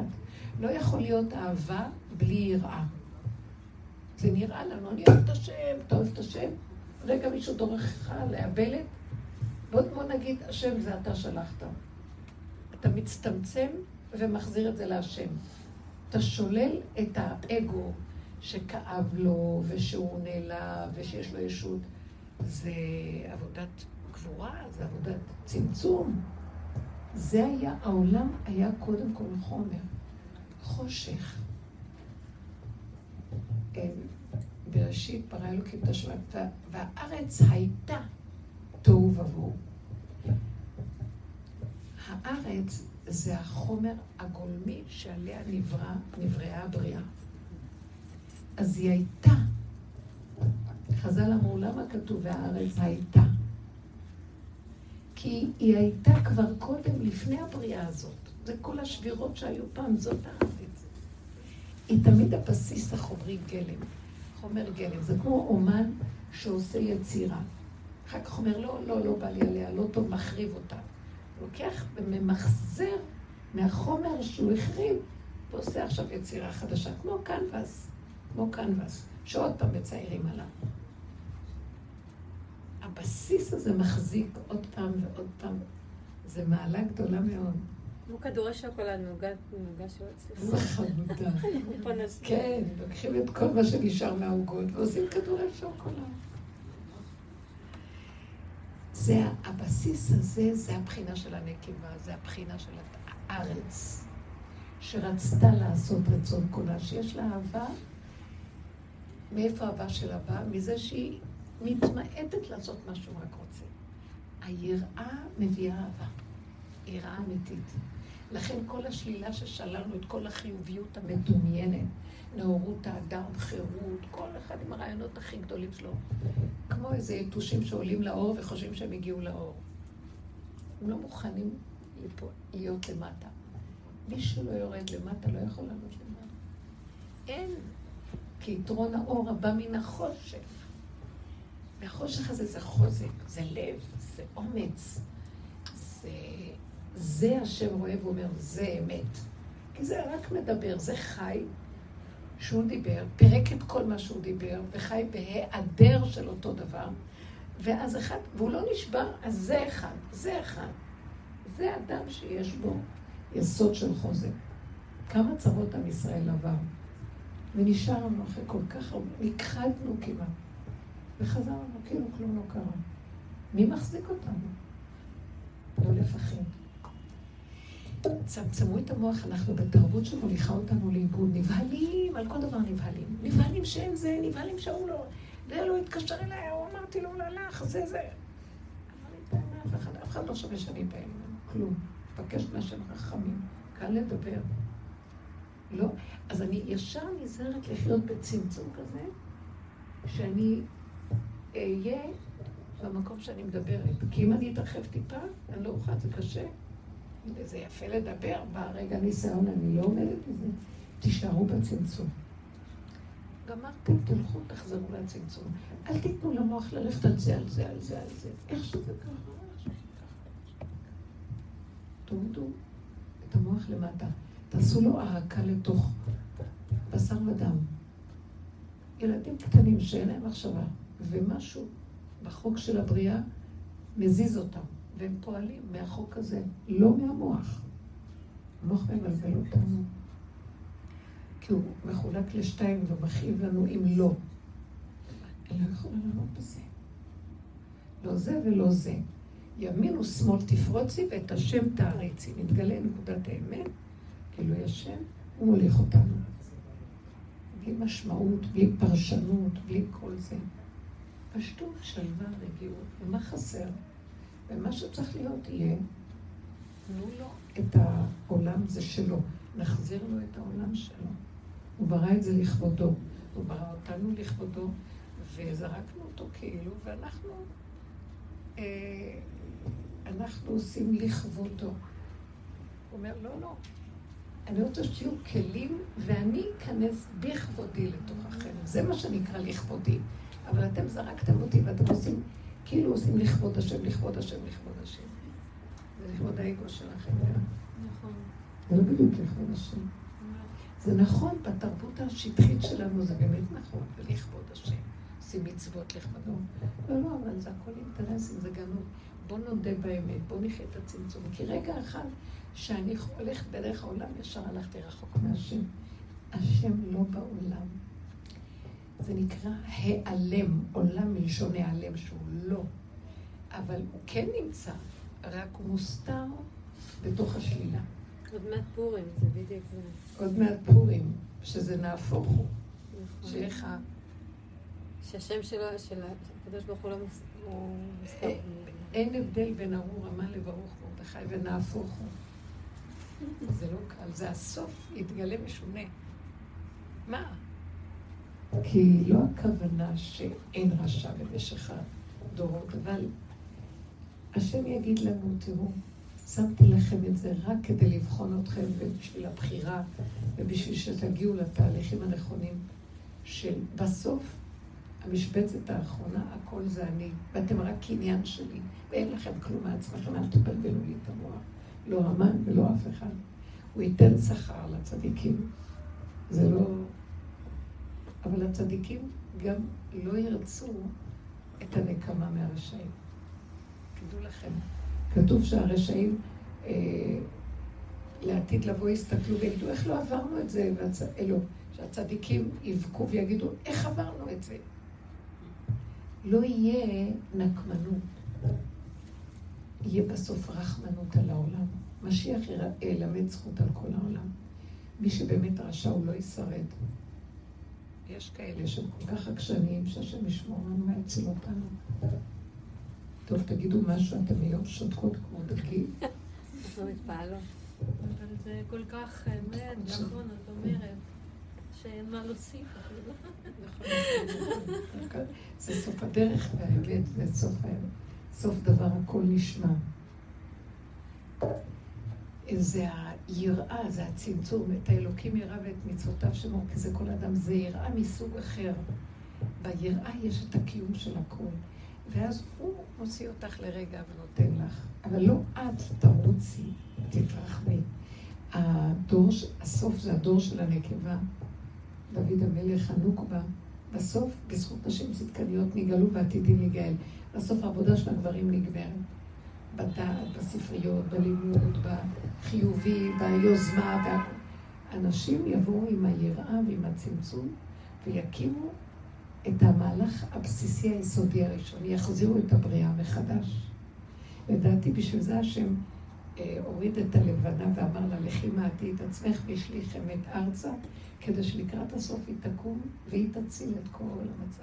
לא יכול להיות אהבה בלי יראה. זה נראה לנו, אני אוהב את השם, אתה אוהב את השם? רגע מישהו דורך לך לאבלת, ועוד בוא נגיד, השם זה אתה שלחת. אתה מצטמצם ומחזיר את זה להשם. אתה שולל את האגו שכאב לו, ושהוא נעלב, ושיש לו ישות. זה עבודת גבורה, זה עבודת צמצום. זה היה, העולם היה קודם כל חומר, חושך. בראשית ברא אלוקים את השמיים, והארץ הייתה תוהו ובוהו. הארץ זה החומר הגולמי שעליה נברא, נבראה הבריאה. אז היא הייתה. חז"ל אמרו, למה כתוב והארץ הייתה? כי היא הייתה כבר קודם, לפני הבריאה הזאת. זה כל השבירות שהיו פעם, זאת הארץ. היא תמיד הבסיס החומרי גלם. חומר גלם. זה כמו אומן שעושה יצירה. אחר כך אומר, לא, לא, לא בא לי עליה, לא טוב, מחריב אותה. לוקח וממחזר מהחומר שהוא החריב, ועושה עכשיו יצירה חדשה, כמו קנבס, כמו קנבס, שעוד פעם מציירים עליו. הבסיס הזה מחזיק עוד פעם ועוד פעם. זה מעלה גדולה מאוד. כמו כדורי שוקולד מעוגה שהוא אצלך. חמודה. כן, לוקחים את כל מה שנשאר מהעוגות ועושים כדורי שוקולד. זה הבסיס הזה, זה הבחינה של הנקבה, זה הבחינה של הארץ, שרצתה לעשות רצון קולה, שיש לה אהבה. מאיפה האהבה שלה באה? מזה שהיא מתמעטת לעשות מה שהוא רק רוצה. היראה מביאה אהבה. יראה אמיתית. לכן כל השלילה ששללנו, את כל החיוביות המדומיינת, נאורות האדם, חירות, כל אחד עם הרעיונות הכי גדולים שלו, כמו איזה יתושים שעולים לאור וחושבים שהם הגיעו לאור. הם לא מוכנים להיות למטה. מי שלא יורד למטה לא יכול לעלות למטה. אין, כי יתרון האור הבא מן החושך. והחושך הזה זה חוזק, זה לב, זה אומץ, זה זה השם רואה ואומר, זה אמת. כי זה רק מדבר, זה חי שהוא דיבר, פירק את כל מה שהוא דיבר, וחי בהיעדר של אותו דבר, ואז אחד, והוא לא נשבר, אז זה אחד, זה אחד. זה אדם שיש בו יסוד של חוזק. כמה צרות עם ישראל עבר, ונשארנו אחרי כל כך הרבה, נכחדנו כמעט, וחזרנו כאילו כלום לא קרה. מי מחזיק אותנו? לא לפחד. צמצמו את המוח, אנחנו בתרבות שמוליכה אותנו לאיבוד. נבהלים, על כל דבר נבהלים. נבהלים שאין זה, נבהלים שההוא לא... זה לא התקשר אליי, הוא אמרתי לו, הוא הלך, זה זה. אף אחד, לא שווה שאני אלינו, כלום. מבקש מהשם רחמים, קל לדבר. לא, אז אני ישר נזהרת לחיות בצמצום כזה, שאני אהיה במקום שאני מדברת. כי אם אני אתרחב טיפה, אני לא אוכל, זה קשה. וזה יפה לדבר, ברגע ניסיון, אני לא אומרת את זה. תישארו בצמצום. גמרתם, תלכו, תחזרו לצמצום. אל תיתנו למוח ללכת על זה, על זה, על זה, על זה. איך שזה ככה, איך שזה ככה. תורידו את המוח למטה. תעשו לו הרקה לתוך בשר ודם. ילדים קטנים שאין להם מחשבה, ומשהו בחוק של הבריאה מזיז אותם. והם פועלים מהחוק הזה, לא מהמוח. המוח מבלבל אותנו. כי הוא מחולק לשתיים ומכאיב לנו אם לא. אני לא יכולה לענות בזה. לא זה ולא זה. ימין ושמאל תפרוצי ואת השם תעריצי. מתגלה נקודת האמת, כאילו השם, הוא מוליך אותנו. בלי משמעות, בלי פרשנות, בלי כל זה. פשטות, שלווה, רגיעות. ומה חסר? ומה שצריך להיות יהיה, תנו לו את העולם, זה שלו. נחזיר לו את העולם שלו. הוא ברא את זה לכבודו. הוא ברא אותנו לכבודו, וזרקנו אותו כאילו, ואנחנו אה, אנחנו עושים לכבודו. הוא אומר, לא, לא. אני רוצה שתהיו כלים, ואני אכנס בכבודי לתוככם. זה מה שנקרא לכבודי. אבל אתם זרקתם אותי ואתם עושים, כאילו עושים לכבוד השם, לכבוד השם, לכבוד השם. זה לכבוד האגו שלכם. נכון. זה לא בדיוק לכבוד השם. זה נכון, בתרבות השטחית שלנו זה באמת נכון, ולכבוד השם. עושים מצוות לכבודו. לא, לא, אבל זה הכל אינטרסים, זה גנות. בוא נודה באמת, בוא נחיה את הצמצום. כי רגע אחד שאני הולכת בדרך העולם, ישר הלכתי רחוק מהשם. השם לא בעולם. זה נקרא העלם, עולם מלשון העלם שהוא לא. אבל הוא כן נמצא, רק הוא מוסתר בתוך השלילה. עוד מעט פורים, זה בדיוק זה. עוד מעט פורים, שזה נהפוך הוא. נכון. שאיך ה... שהשם שלו, של הקדוש ברוך הוא לא מוסתר. אה, אין הבדל בין ארור המן לברוך מרדכי ונהפוך הוא. זה לא קל, זה הסוף יתגלה משונה. מה? כי לא הכוונה שאין רשע במשך הדורות, אבל השם יגיד לנו, תראו, שמתי לכם את זה רק כדי לבחון אתכם ובשביל הבחירה ובשביל שתגיעו לתהליכים הנכונים של בסוף המשבצת האחרונה, הכל זה אני, ואתם רק עניין שלי, ואין לכם כלום מעצמכם, אל תבלבלו לי את המוח. לא המן ולא אף אחד. הוא ייתן שכר לצדיקים. זה לא... אבל הצדיקים גם לא ירצו את הנקמה מהרשעים. תדעו לכם, כתוב שהרשעים אה, לעתיד לבוא יסתכלו ויגידו, איך לא עברנו את זה? והצ... אלו, שהצדיקים יבכו ויגידו, איך עברנו את זה? לא יהיה נקמנות, יהיה בסוף רחמנות על העולם. משיח ילמד זכות על כל העולם. מי שבאמת רשע הוא לא ישרד. יש כאלה שהם כל כך עקשניים שהשם ישמור לנו ויציל אותנו. טוב, תגידו משהו, אתם היום שותקות כמו דגים. אנחנו מתפעלות. אבל זה כל כך אמת, נכון, את אומרת. שאין מה להוסיף. זה סוף הדרך והאמת, זה סוף, סוף דבר, הכל נשמע. זה היראה, זה הצמצום, את האלוקים יראה ואת מצוותיו שמו, כי זה כל אדם, זה יראה מסוג אחר. ביראה יש את הקיום של הכל. ואז הוא מוציא אותך לרגע ונותן לך. אבל לא את תרוצי, תתרחבי. הדור, הסוף זה הדור של הנקבה. דוד המלך, הנוקבה, בסוף, בזכות נשים צדקניות נגאלו ועתידים להיגאל. בסוף העבודה של הגברים נגמרת. בדעת, בספריות, בלימוד, בחיובי, ביוזמה. אנשים יבואו עם היראה ועם הצמצום ויקימו את המהלך הבסיסי היסודי הראשון, יחזירו את הבריאה מחדש. לדעתי בשביל זה השם אה, הוריד את הלבנה ואמר לה, לכי מעטי את עצמך והשליך אמת ארצה, כדי שלקראת הסוף היא תקום והיא תציל את כל המצב.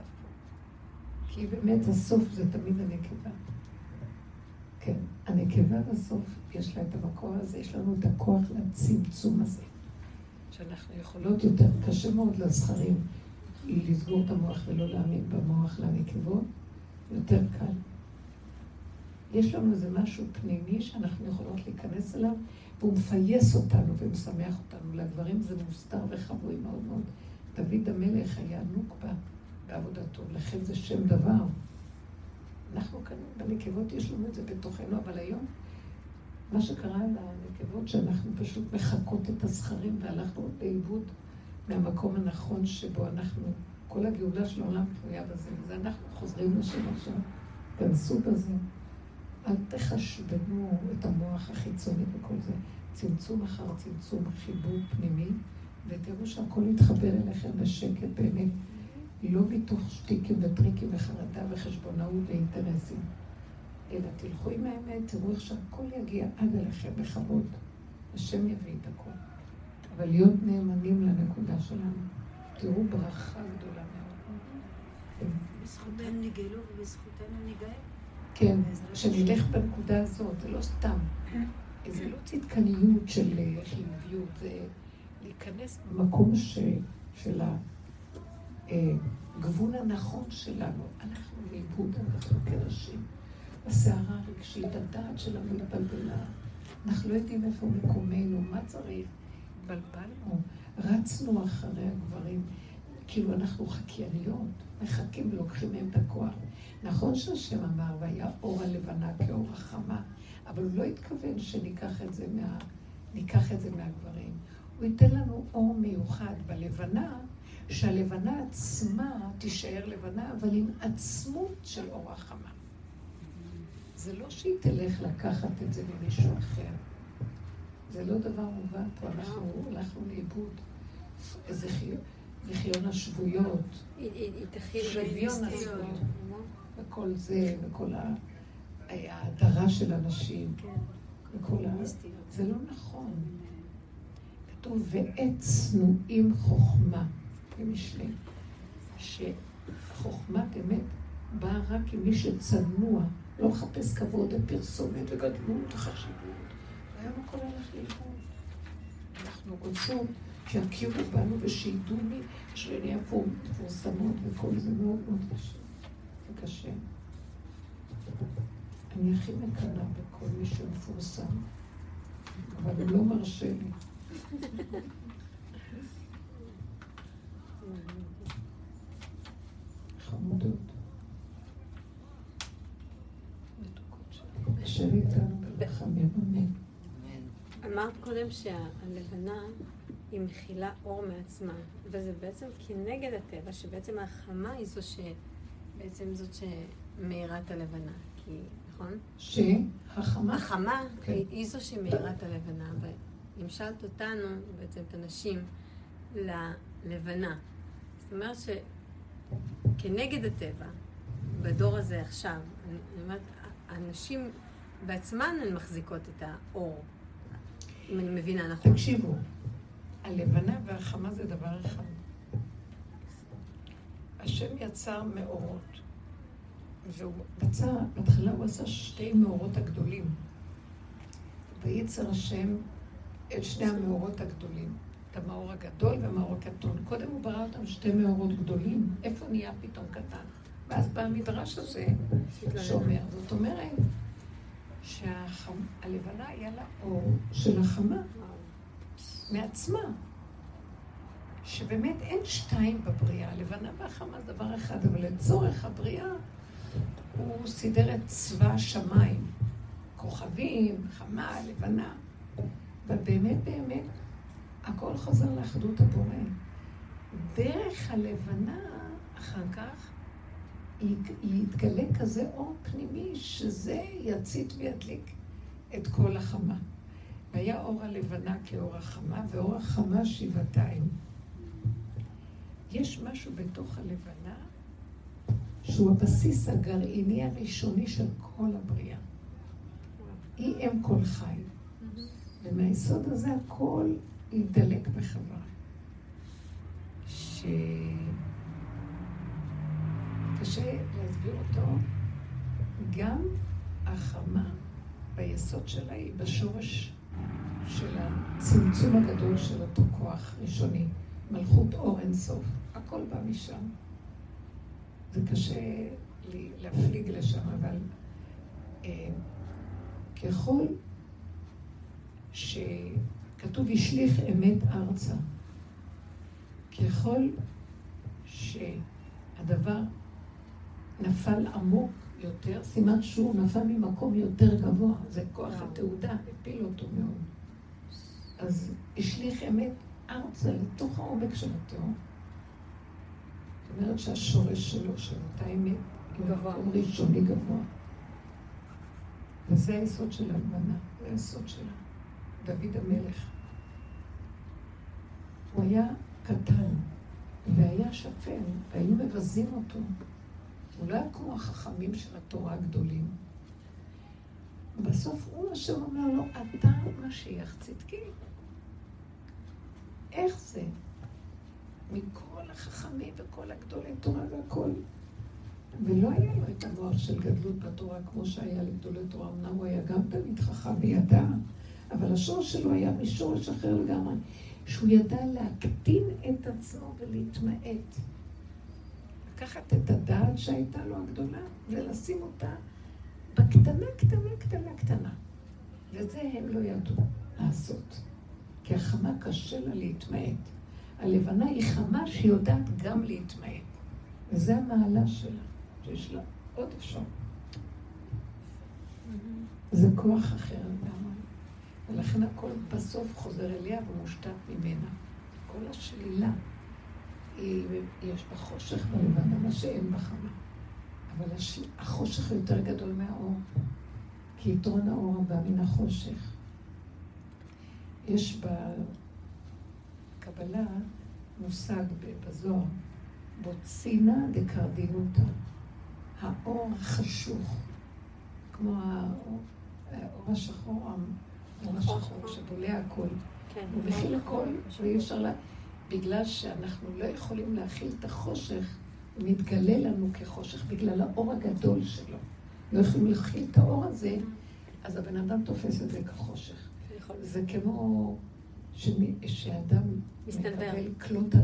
כי באמת הסוף זה תמיד הנקבה. הנקבה בסוף יש לה את המקור הזה, יש לנו את הכוח לצמצום הזה. שאנחנו יכולות יותר, קשה מאוד לזכרים לסגור את המוח ולא להאמין במוח לנקבות, יותר קל. יש לנו איזה משהו פנימי שאנחנו יכולות להיכנס אליו, והוא מפייס אותנו ומשמח אותנו. לגברים זה מוסתר וחבוי מאוד מאוד. דוד המלך היה נוקבה בעבודתו, לכן זה שם דבר. אנחנו כאן בנקבות יש לנו את זה בתוכנו, אבל היום מה שקרה לנקבות שאנחנו פשוט מחקות את הזכרים והלכנו לאיבוד מהמקום הנכון שבו אנחנו, כל הגאולה של העולם תלויה בזה, וזה אנחנו חוזרים לשם עכשיו, כנסו בזה. אל תחשבנו את המוח החיצוני וכל זה. צמצום אחר צמצום, חיבור פנימי, ותראו שהכל יתחבר אליכם בשקט באמת, לא מתוך שטיקים וטריקים וחרדה וחשבונאות ואינטרסים, אלא תלכו עם האמת, תראו איך שהכל יגיע עד אליכם בכבוד. השם יביא את הכל. אבל להיות נאמנים לנקודה שלנו. תראו ברכה גדולה מאוד. בזכותנו נגאלו ובזכותנו ניגאל. כן, שנלך בנקודה הזאת, זה לא סתם. זה לא צדקניות של אה, חיוביות, זה להיכנס במקום של הגבול הנכון שלנו. אנחנו לאיבוד, אנחנו כנשים. הסערה הרגשית, הדעת שלנו התבלבלה. אנחנו לא יודעים איפה מקומנו, מה צריך. התבלבלנו, רצנו אחרי הגברים. כאילו אנחנו חקייניות, מחכים ולוקחים מהם את הכוח. נכון שהשם אמר, והיה אור הלבנה כאור החמה, אבל הוא לא התכוון שניקח את זה, מה, ניקח את זה מהגברים. הוא ייתן לנו אור מיוחד בלבנה, שהלבנה עצמה תישאר לבנה, אבל עם עצמות של אור החמה. זה לא שהיא תלך לקחת את זה ממישהו אחר. זה לא דבר מובן פה, אנחנו הלכנו לאיבוד. איזה לחיון השבויות. שוויון השבויות. וכל זה, וכל ההדרה של אנשים. כן. וכל ה... זה לא נכון. כתוב, ועת צנועים חוכמה, במשלי. שחוכמה באמת באה רק עם מי שצנוע, לא מחפש כבוד ופרסומת וגדלות וחשיבות. היום הכל הולך לאיבוד. אנחנו רוצות שיכירו בנו ושידעו מי, שנהיה פה מפורסמות וכל זה מאוד מאוד קשה. זה קשה. אני הכי מקנאה בכל מי שמפורסם, אבל הוא לא מרשה לי. חמודות. אשר איתנו ברחמים, אמן. אמרת קודם שהלבנה היא מכילה אור מעצמה, וזה בעצם כנגד הטבע, שבעצם החמה היא זו ש... בעצם זאת שמאירה את הלבנה, כי, נכון? שהחמה? החמה כן. היא, זו שמאירה את הלבנה, והמשלת אותנו, בעצם את הנשים, ללבנה. זאת אומרת שכנגד הטבע, בדור הזה עכשיו, אני אומרת, הנשים בעצמן הן מחזיקות את האור, אם אני מבינה נכון. תקשיבו, הלבנה והחמה זה דבר אחד. השם יצר מאורות, והוא מצא, בהתחלה הוא עשה שתי מאורות הגדולים. וייצר השם את שני המאורות הגדולים, המאור הגדול והמאור הקטון. קודם הוא ברא אותם שתי מאורות גדולים, איפה נהיה פתאום קטן? ואז בא המדרש הזה שאומר, זאת אומרת שהלבנה היה לה אור של החמה. מעצמה. שבאמת אין שתיים בבריאה, הלבנה והחמה זה דבר אחד, אבל לצורך הבריאה הוא סידר את צבא השמיים, כוכבים, חמה, לבנה. אבל באמת באמת הכל חוזר לאחדות הבורא. דרך הלבנה אחר כך יתגלה כזה אור פנימי שזה יצית וידליק את כל החמה. והיה אור הלבנה כאור החמה, ואור החמה שבעתיים. יש משהו בתוך הלבנה שהוא הבסיס הגרעיני הראשוני של כל הבריאה. היא אם כל חי. ומהיסוד הזה הכל ידלק בחברה. שקשה להסביר אותו, גם החמה ביסוד שלה היא בשורש של הצמצום הגדול של אותו כוח ראשוני, מלכות אור אינסוף. הכל בא משם. זה קשה לי להפליג לשם, אבל אה, ככל שכתוב השליך אמת ארצה, ככל שהדבר נפל עמוק יותר, סימן שהוא נפל ממקום יותר גבוה, זה כוח התעודה, הפיל אותו מאוד. אז השליך אמת ארצה לתוך העומק של התהום. זאת אומרת שהשורש שלו, של אותה אמת, הוא מקום ראשוני גבוה. וזה היסוד של הלבנה, זה היסוד שלה. דוד המלך. הוא היה קטן, והיה שפל, והיו מבזים אותו. הוא לא היה כמו החכמים של התורה הגדולים. בסוף הוא השם אומר לו, אתה משיח צדקי. איך זה? מכל החכמים וכל הגדולי תורה והכל. ולא היה לו את המוח של גדלות בתורה כמו שהיה לגדולי תורה. אמנם הוא היה גם תלמיד חכם וידע, אבל השורש שלו היה משורש אחר לגמרי, שהוא ידע להקטין את עצמו ולהתמעט. לקחת את הדעת שהייתה לו הגדולה ולשים אותה בקטנה, קטנה, קטנה, קטנה. וזה הם לא ידעו לעשות. כי החמה קשה לה להתמעט. הלבנה היא חמה שהיא יודעת גם להתמעט. וזה המעלה שלה, שיש לה עוד אפשר. זה כוח אחר לגמרי. ולכן הכל בסוף חוזר אליה ומושתת ממנה. כל השלילה, היא, יש בה חושך בלבנה, מה שאין בחמה. אבל הש... החושך יותר גדול מהאור, כי יתרון האור הבא מן החושך. יש בקבלה מושג בזוהר, בוצינה דקרדינותא, האור החשוך, כמו האור, האור השחור, האור השחור שבולע הכל. כן. הוא מכיל הכל, ואי אפשר לה... בגלל שאנחנו לא יכולים להכיל את החושך, הוא מתגלה לנו כחושך בגלל האור הגדול שלו. לא יכולים להכיל את האור הזה, אז הבן אדם תופס את זה כחושך. זה כמו שאדם. מקבל כלות...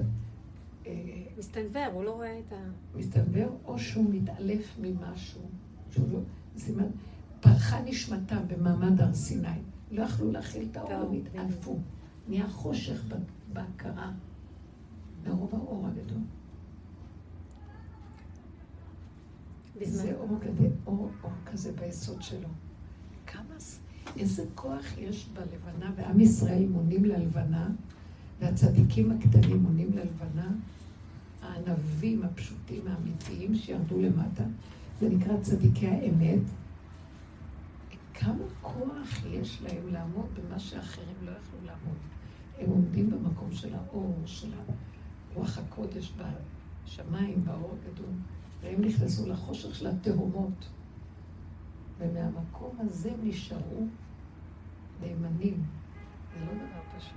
אה, מסתנוור, הוא לא רואה את ה... מסתנוור, או שהוא מתעלף ממשהו, שהוא לא... סימן, פרחה נשמתם במעמד הר סיני. לא יכלו להכיל את האור, הם התעלפו. נהיה חושך בהכרה, מרוב האור הגדול. זה אור כזה, אור, אור כזה ביסוד שלו. כמה, איזה כוח יש בלבנה, ועם ישראל מונים ללבנה, והצדיקים הקטנים מונים ללבנה, הענבים הפשוטים האמיתיים שירדו למטה, זה נקרא צדיקי האמת. כמה כוח יש להם לעמוד במה שאחרים לא יכלו לעמוד. הם עומדים במקום של האור, של רוח הקודש בשמיים, באור הגדול, והם נכנסו לחושך של התהומות. ומהמקום הזה הם נשארו נאמנים. זה לא דבר פשוט.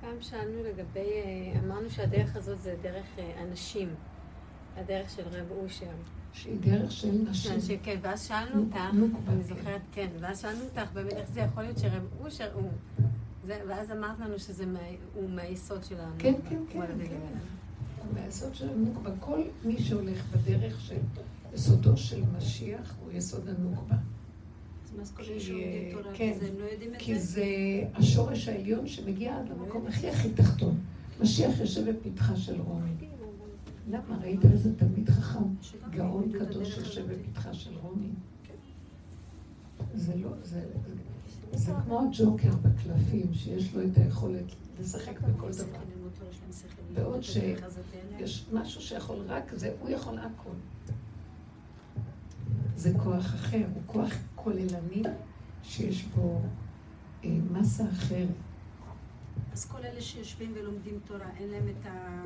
פעם שאלנו לגבי, אה, אמרנו שהדרך הזאת זה דרך אה, אנשים, הדרך של רב אושר. שהיא דרך של נשים. שאנשים, כן, ואז שאלנו אותך, אני כן. זוכרת, כן, ואז שאלנו אותך באמת איך זה יכול להיות שרב אושר הוא, ואז אמרת לנו שזה מה, הוא מהיסוד של הנוקבה. כן, כן, הוא כן, הדגל. כן. מהיסוד של הנוקבה, כל מי שהולך בדרך של יסודו של משיח הוא יסוד הנוקבה. כי, כן, לא זה? זה השורש העליון שמגיע עד למקום הכי הכי תחתון. משיח יושב בפתחה של רומי. למה? ראית איזה תלמיד חכם, גאון קדוש הזאת. בפתחה של רומי? זה לא, זה, זה כמו הג'וקר בקלפים, שיש לו את היכולת לשחק בכל דבר. בעוד ללמוד את ש- הדרך הזאת, אין להם. יש משהו שיכול רק זה, הוא יכול הכל. זה כוח אחר, הוא כוח כוללני שיש בו אה, מסה אחרת. אז כל אלה שיושבים ולומדים תורה, אין להם את ה...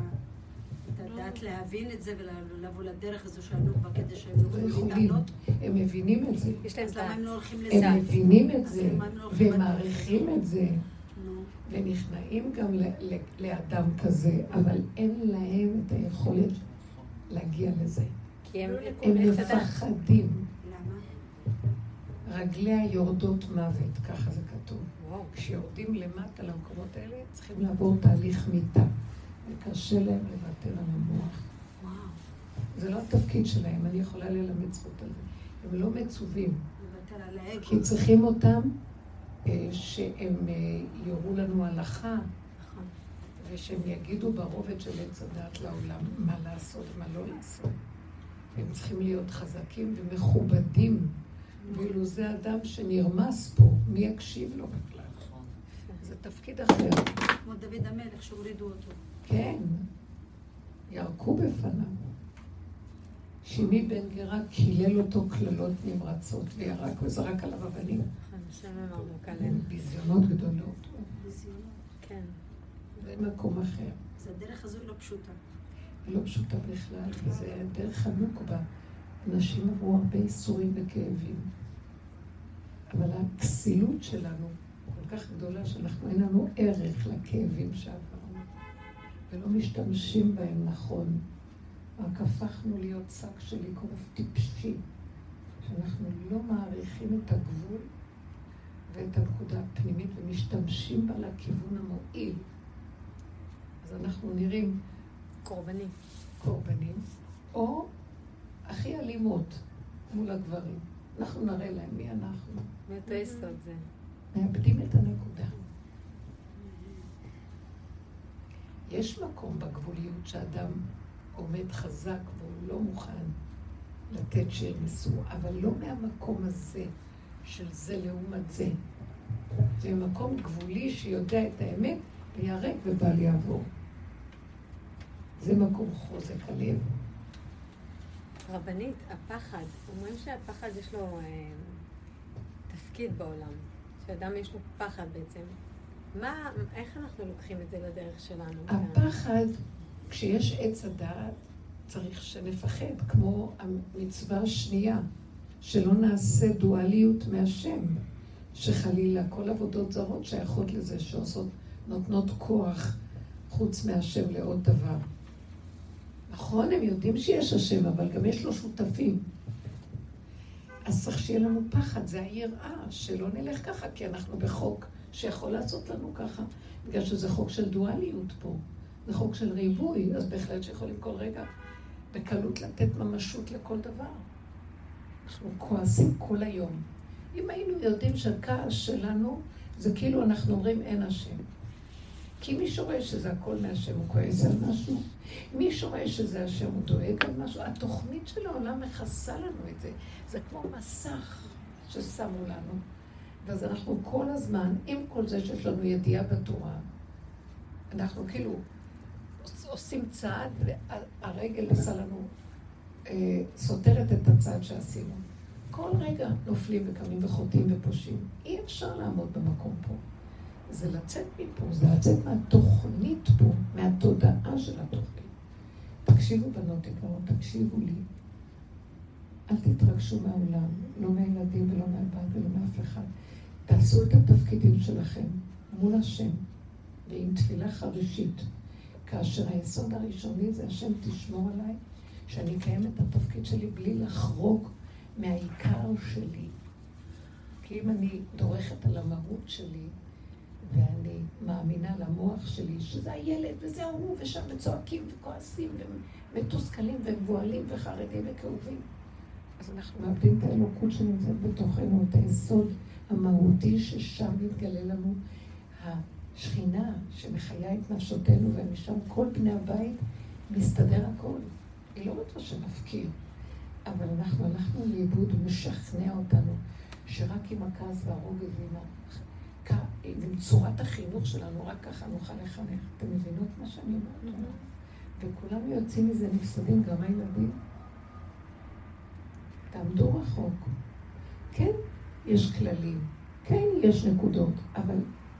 את הדעת להבין את זה ולבוא לדרך הזו של הנוקבה כדי שהם לא יוכלו להתעלות. הם מבינים את זה. יש להם אז את למה ה... הם לא הולכים הם לזה? מבינים את זה, הם לא והם? מעריכים את זה, ונכנעים גם ל- ל- לאדם כזה, אבל אין להם את היכולת להגיע לזה. כי הם... הם הדת. מפחדים. למה? רגליה יורדות מוות, ככה זה כתוב. וואו. כשיורדים למטה למקומות האלה, צריכים לעבור תהליך מיתה. וקשה להם לוותר על המוח. וואו, זה לא התפקיד שלהם, אני יכולה ללמד זכות על זה. הם לא מצווים. כי צריכים אותם אה, שהם אה, יורו לנו הלכה, נכון. ושהם יגידו ברובד של עץ הדת לעולם מה לעשות ומה לא לעשות. הם צריכים להיות חזקים ומכובדים, ואילו זה אדם שנרמס פה, מי יקשיב לו בכלל? זה תפקיד אחר. כמו דוד המלך שהורידו אותו. כן, ירקו בפניו. שימי בן גרה קילל אותו קללות נמרצות וירק וזרק עליו אבנים. נכון. ביזיונות גדולות. ביזיונות. כן. זה מקום אחר. אז הדרך הזו לא פשוטה. לא פשוטה בכלל, וזה דרך הנוקבה. אנשים עברו הרבה ייסורים וכאבים. אבל הכסילות שלנו כל כך גדולה, שאנחנו אין לנו ערך לכאבים שעברנו, ולא משתמשים בהם נכון. רק הפכנו להיות שק של אגרוף טיפשי, שאנחנו לא מעריכים את הגבול ואת הנקודה הפנימית ומשתמשים בה לכיוון המועיל. אז אנחנו נראים קורבני. קורבנים, או הכי אלימות מול הגברים. אנחנו נראה להם מי אנחנו. מאותו יסוד זה. מאבדים את הנקודה. יש מקום בגבוליות שאדם עומד חזק והוא לא מוכן לתת שירמסו, אבל לא מהמקום הזה של זה לעומת זה. זה מקום גבולי שיודע את האמת ויהרג ובל יעבור. זה מקום חוזק הלב. רבנית, הפחד, אומרים שהפחד יש לו אה, תפקיד בעולם, שאדם יש לו פחד בעצם. מה, איך אנחנו לוקחים את זה לדרך שלנו? הפחד, כשיש עץ הדעת, צריך שנפחד, כמו המצווה השנייה, שלא נעשה דואליות מהשם, שחלילה כל עבודות זרות שייכות לזה, שעושות, נותנות כוח חוץ מהשם לעוד דבר. נכון, הם יודעים שיש השם, אבל גם יש לו שותפים. אז צריך שיהיה לנו פחד, זה היראה, שלא נלך ככה, כי אנחנו בחוק שיכול לעשות לנו ככה, בגלל שזה חוק של דואליות פה. זה חוק של ריבוי, אז בהחלט שיכולים כל רגע בקלות לתת ממשות לכל דבר. אנחנו כועסים כל היום. אם היינו יודעים שהכעס שלנו זה כאילו אנחנו אומרים אין השם. כי מי שרואה שזה הכל מהשם הוא כועס על משהו, מי שרואה שזה השם הוא דואג על משהו, התוכנית של העולם מכסה לנו את זה. זה כמו מסך ששמו לנו. ואז אנחנו כל הזמן, עם כל זה שיש לנו ידיעה בתורה, אנחנו כאילו עושים צעד, והרגל עושה לנו, אה, סותרת את הצעד שעשינו. כל רגע נופלים וקמים וחוטאים ופושעים. אי אפשר לעמוד במקום פה. זה לצאת מפה, זה לצאת מהתוכנית פה, מהתודעה של התוכנית. תקשיבו בנות יקרות, תקשיבו לי. אל תתרגשו מהעולם, לא מהילדים ולא מהבת ולא מאף אחד. תעשו את התפקידים שלכם מול השם, ועם תפילה חרישית. כאשר היסוד הראשוני זה השם תשמור עליי, שאני אקיים את התפקיד שלי בלי לחרוג מהעיקר שלי. כי אם אני דורכת על המהות שלי, ואני מאמינה למוח שלי שזה הילד וזה ההוא, ושם וצועקים וכועסים ומתוסכלים ומבוהלים וחרדים וכאובים, אז אנחנו מאבדים את האלוקות שנמצאת בתוכנו, את היסוד המהותי ששם מתגלה לנו השכינה שמחיה את נפשותינו, ומשם כל בני הבית מסתדר הכל. היא לא רוצה שנפקיר, אבל אנחנו הלכנו לאיבוד, הוא משכנע אותנו שרק עם הכעס והרוגז ועם צורת החינוך שלנו, רק ככה נוכל לחנך. אתם מבינות מה שאני אומרת? וכולם יוצאים מזה נפסדים, גם הילדים. תעמדו רחוק. כן, יש כללים, כן, יש נקודות, אבל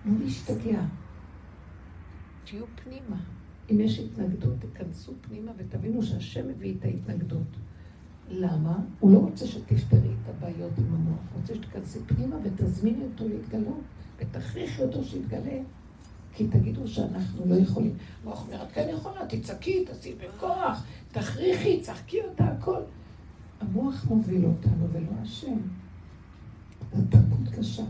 לא להשתגע. תהיו פנימה. אם יש התנגדות, תיכנסו פנימה ותבינו שהשם מביא את ההתנגדות. למה? הוא לא רוצה שתפתרי את הבעיות עם המוח, הוא רוצה שתיכנסי פנימה ותזמיני אותו להתגלות, ותכריחי אותו שיתגלה. כי תגידו שאנחנו לא יכולים. המוח אומר, את כן יכולה, תצעקי, תעשי בכוח, תכריחי, צחקי אותה, הכל. המוח מוביל אותנו ולא השם. זו תרבות קשה.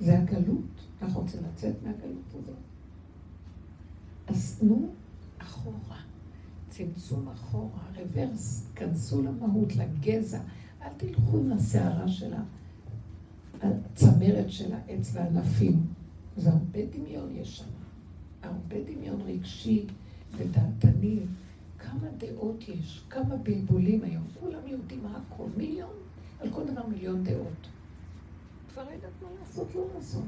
זה הגלות. אנחנו רוצים לצאת מהגלות הזאת. אז תנו אחורה, צמצום אחורה, רוורס, כנסו למהות, לגזע. אל תלכו עם הסערה של הצמרת של העץ והענפים. זה הרבה דמיון יש שם. הרבה דמיון רגשי ודעתני. כמה דעות יש, כמה בלבולים היום. כולם יודעים הכל, מיליון, על כל דבר מיליון דעות. כבר יודעת מה לעשות, לא לעשות.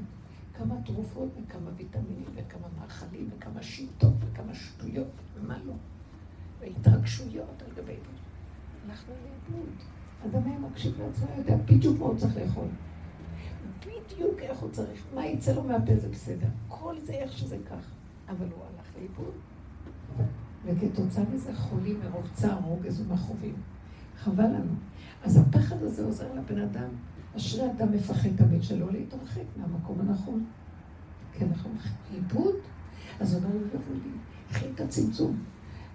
כמה תרופות וכמה ויטמינים וכמה מאכלים וכמה שיטות וכמה שטויות ומה לא. והתרגשויות על גבי זה. הלכנו לאיבוד. אדם היה מקשיב לעצמו, יודע בדיוק מה הוא צריך לאכול. בדיוק איך הוא צריך, מה יצא לו מהפה זה בסדר. כל זה איך שזה כך. אבל הוא הלך לאיבוד. וכתוצאה מזה חולים מרוב צער, רוגז ומכאובים. חבל לנו. אז הפחד הזה עוזר לבן אדם אשרי אדם מפחד תמיד שלא להתרחק מהמקום הנכון. כי אנחנו עיבוד, אז הוא אומר יבוא לי, קחי את הצמצום.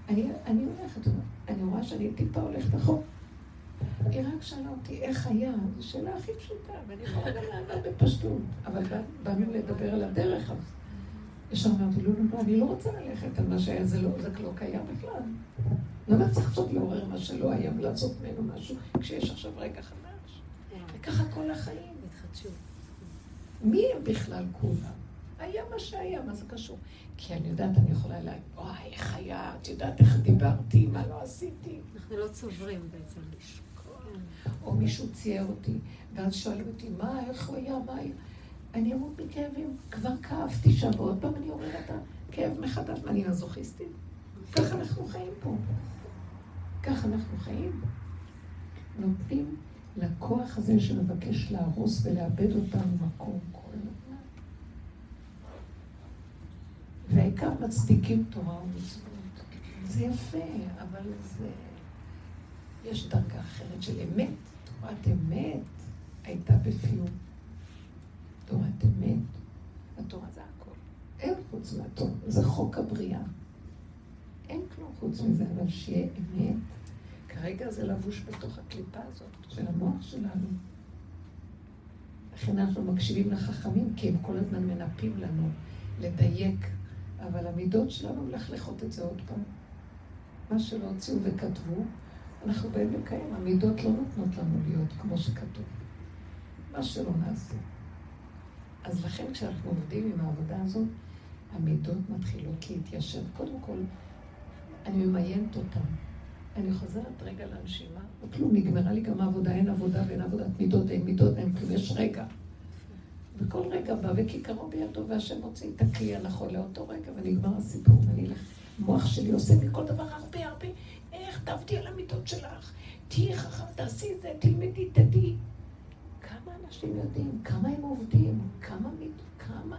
אני, אני הולכת, אני רואה שאני טיפה הולכת אחורה. היא רק שאלה אותי איך היה, זו שאלה הכי פשוטה, ואני יכולה גם לענות בפשטות, אבל באנו לדבר על הדרך הזאת. ישר אמרתי, לא, לא, לא, אני לא רוצה ללכת על מה שהיה, זה לא, זה לא קיים בכלל. למה צריך עכשיו לעורר מה שלא היה ולעשות ממנו משהו, כשיש עכשיו רגע חדש? וככה כל החיים. התחדשות. מי הם בכלל כולם? היה מה שהיה, מה זה קשור? כי אני יודעת, אני יכולה להגיד, וואי, איך היה, את יודעת איך דיברתי, מה לא עשיתי. אנחנו לא צוברים בעצם. או מישהו צייר אותי, ואז שואלים אותי, מה, איך הוא היה, מה היה? אני אמות מכאבים, כבר כאבתי שם, ועוד פעם אני עוררת את הכאב מחדש, אני מזוכיסטית? ככה אנחנו חיים פה. ככה אנחנו חיים. נותנים לכוח הזה שמבקש להרוס ולאבד אותנו מקום כל הזמן. והעיקר מצדיקים תורה ומצוות. זה יפה, אבל זה... יש דרגה אחרת של אמת. תורת אמת הייתה בפיום. תורת אמת. התורה זה הכל. אין חוץ מהתורה, זה חוק הבריאה. אין כלום חוץ מזה, אבל שיהיה אמת. כרגע זה לבוש בתוך הקליפה הזאת של המוח שלנו. לכן אנחנו מקשיבים לחכמים, כי הם כל הזמן מנפים לנו לדייק, אבל המידות שלנו מלכלכות את זה עוד פעם. מה שלא הוציאו וכתבו, אנחנו באים לקיים. המידות לא נותנות לנו להיות כמו שכתוב. מה שלא נעשה. אז לכן כשאנחנו עובדים עם העבודה הזאת, המידות מתחילות להתיישב. קודם כל, אני ממיינת אותן. אני חוזרת רגע לנשימה, וכלום, נגמרה לי גם העבודה, אין עבודה ואין עבודת מידות, אין מידות, אין כלום, יש רגע. וכל רגע בא וכיכרו בידו, והשם מוציא את הכלי הנכון לאותו רגע, ונגמר הסיפור, ואני אלך. המוח שלי עושה מכל דבר הרבה הרבה, איך תעבדי על המידות שלך, תהיי חכם, תעשי את זה, תלמדי, תדעי. כמה אנשים יודעים, כמה הם עובדים, כמה מידות, כמה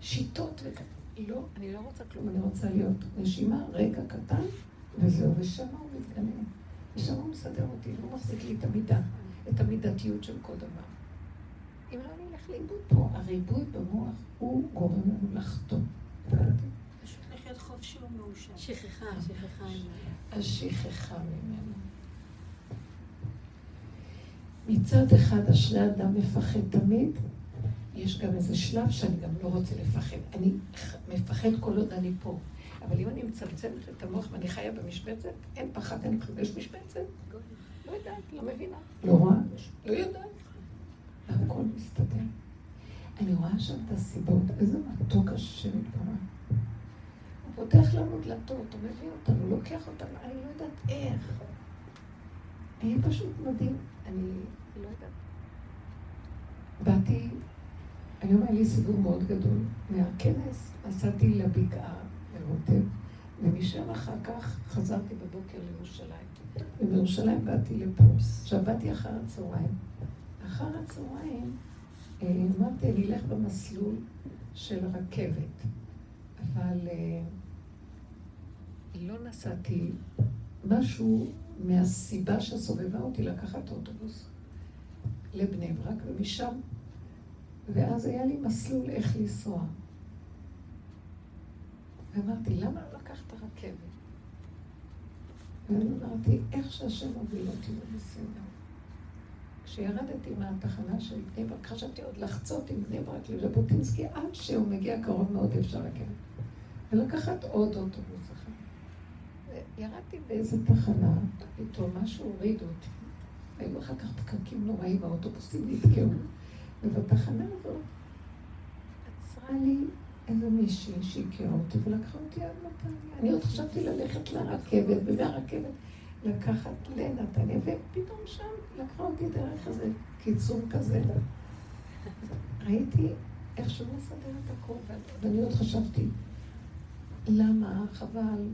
שיטות וכאלה. לא, אני לא רוצה כלום, אני רוצה להיות נשימה, רגע קטן, וזהו, ושם הוא מתגנה. ושם הוא מסדר אותי, הוא מחזיק לי את המידה, את המידתיות של כל דבר. אם לא, אני אלך לאיבוד פה. הריבוי במוח הוא גורם לנו לחתום. פשוט לחיות. שכחה, שכחה. השכחה ממנו. מצד אחד, אשרי אדם מפחד תמיד, יש גם איזה שלב שאני גם לא רוצה לפחד. אני מפחד כל עוד אני פה. אבל אם אני מצמצמת את המוח ואני חיה במשבצת, אין פחד, אין כלום. יש משבצת? לא יודעת, לא מבינה. לא רואה, לא יודעת. הכל מסתדר. אני רואה שם את הסיבות, איזה מתוק השם יתברך. הוא פותח לנו דלתות, הוא מביא אותנו, לוקח אותנו, אני לא יודעת איך. אני פשוט מדהים, אני לא יודעת. באתי, היום היה לי סיבוב מאוד גדול. מהכנס נסעתי לבקעה, לרוטב, ומשם אחר כך חזרתי בבוקר לירושלים. ובירושלים באתי לפה. עכשיו באתי אחר הצהריים. אחר הצהריים אה, אמרתי, אני אלך במסלול של רכבת, אבל אה, לא נסעתי משהו מהסיבה שסובבה אותי לקחת אוטובוס לבני ברק, ומשם, ואז היה לי מסלול איך לנסוע. ואמרתי, למה לא לקחת רכבת? ואמרתי, איך שהשם מוביל אותי, בסדר. כשירדתי מהתחנה של בני ברק, חשבתי עוד לחצות עם בני ברק לז'בוטינסקי, עד שהוא מגיע קרוב מאוד אפשר רכבת. ולקחת עוד אוטובוס אחד. ירדתי באיזה תחנה, פתאום משהו הוריד אותי. היו אחר כך פקקים נוראים, האוטובוסים נתקעו. ובתחנה הזאת עצרה לי איזה מישהי שהכירה אותי ולקחה אותי עד נתניה. אני עוד חשבתי ללכת לרכבת, ומהרכבת לקחת לנתניה, ופתאום שם לקחה אותי דרך איזה קיצור כזה. ראיתי איך שהוא מסדר את הכל, ואני עוד חשבתי, למה, חבל.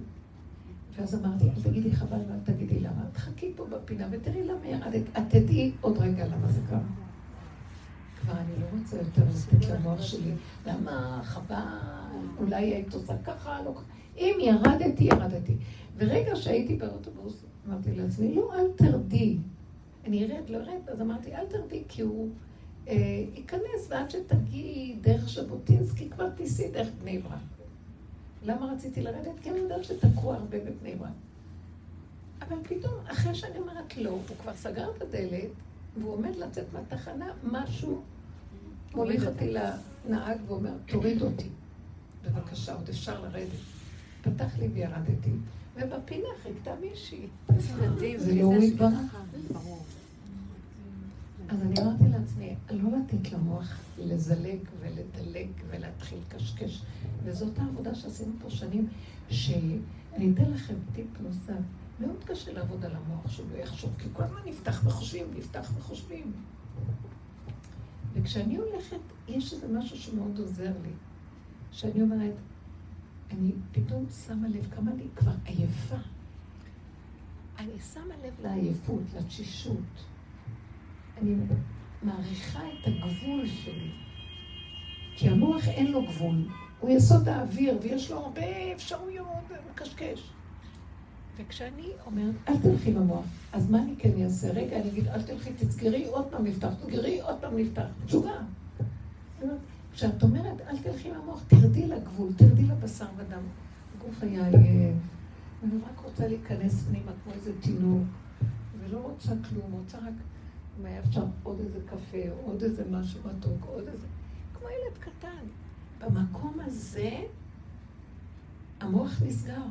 ואז אמרתי, אל תגידי חבל ואל תגידי למה. תחכי פה בפינה ותראי למה ירדת. את תדעי עוד רגע למה זה קרה. כבר אני לא רוצה יותר לתת למוח שלי, למה חבל, אולי היית עושה ככה, לא ככה. אם ירדתי, ירדתי. ורגע שהייתי באוטובוס, אמרתי לעצמי, לא, אל תרדי. אני ארד, לא ארד, אז אמרתי, אל תרדי, כי הוא אה, ייכנס, ועד שתגיעי דרך ז'בוטינסקי, כבר תיסעי דרך בני ברק. למה רציתי לרדת? כי אני יודעת שתקעו הרבה בבני ברק. אבל פתאום, אחרי שאני אומרת לא, הוא כבר סגר את הדלת, והוא עומד לצאת מהתחנה, משהו מוליך אותי לנהג ואומר, תוריד אותי. בבקשה, עוד אפשר לרדת. פתח לי וירדתי, ובפינה חיכתה מישהי. זה לא הוא יתברך. אז אני אמרתי לעצמי, לא לתת למוח לזלג ולדלג ולהתחיל קשקש. וזאת העבודה שעשינו פה שנים, שאני אתן לכם טיפ נוסף. מאוד קשה לעבוד על המוח לא יחשוב, כי כל הזמן נפתח וחושבים, נפתח וחושבים. וכשאני הולכת, יש איזה משהו שמאוד עוזר לי. שאני אומרת, אני פתאום שמה לב כמה אני כבר עייפה. אני שמה לב לעייפות, לתשישות. אני מעריכה את הגבול שלי. כי המוח אין לו גבול. הוא יסוד האוויר, ויש לו הרבה אפשרויות, הוא מקשקש. וכשאני אומרת, אל תלכי במוח, אז מה אני כן אעשה? רגע, אני אגיד, אל תלכי, תסגרי, עוד פעם נפתח, תסגרי, עוד פעם נפתח. תשובה. כשאת אומרת, אל תלכי במוח, תרדי לגבול, תרדי לבשר ודם. הגוף היה עייף, אני רק רוצה להיכנס פנימה כמו איזה תינוק, ולא רוצה כלום, רוצה רק, אם היה אפשר עוד איזה קפה, עוד איזה משהו מתוק, עוד איזה... כמו ילד קטן. במקום הזה, המוח נסגר.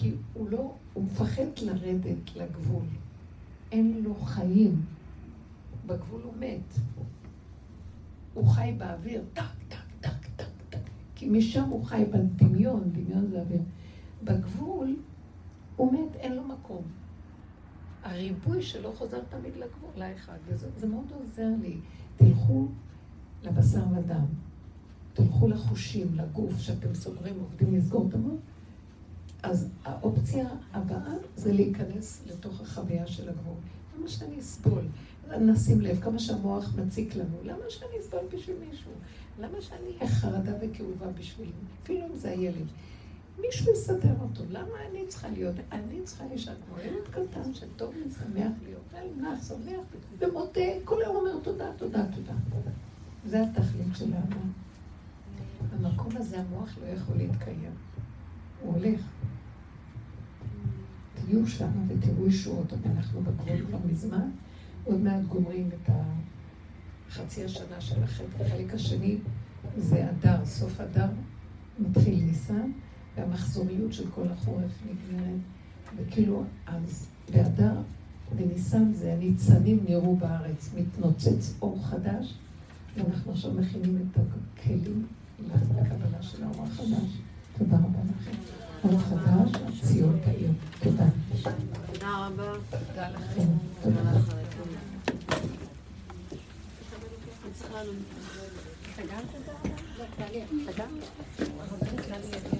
כי הוא לא, הוא מפחד לרדת לגבול. אין לו חיים. בגבול הוא מת. הוא חי באוויר, טק, טק, טק, טק, טק. כי משם הוא חי בדמיון, דמיון זה אוויר. בגבול הוא מת, אין לו מקום. הריבוי שלו חוזר תמיד לגבול, לאחד, וזה מאוד עוזר לי. תלכו לבשר ודם, תלכו לחושים, לגוף, שאתם סוגרים, עובדים לסגור את המוח. אז האופציה הבאה זה להיכנס לתוך החוויה של הגבול. למה שאני אסבול? נשים לב כמה שהמוח מציק לנו. למה שאני אסבול בשביל מישהו? למה שאני אהיה חרדה וכאובה בשביל... אפילו אם זה הילד. מישהו יסדר אותו. למה אני צריכה להיות? אני צריכה להישאר כמו ילד קטן שטוב לי, שמח להיות. נח, שמח, ומודה, כל היום אומר תודה, תודה, תודה. זה התכלית של האדם. במקום הזה המוח לא יכול להתקיים. הוא הולך. תהיו שם ותראו ישועות, אבל אנחנו בגבול כבר מזמן. עוד מעט גומרים את החצי השנה של החלק. השני זה אדר, סוף אדר, מתחיל ניסן, והמחזוריות של כל החורף נגמרת. וכאילו, אז באדר, בניסן זה הניצנים נראו בארץ, מתנוצץ אור חדש, ואנחנו עכשיו מכינים את הכלים לקבלה של האור החדש. תודה רבה לכם. אור חדש, ציון תאיר. תודה. תודה רבה. תודה לכם. תודה לכם. סגרת את זה? סגרת?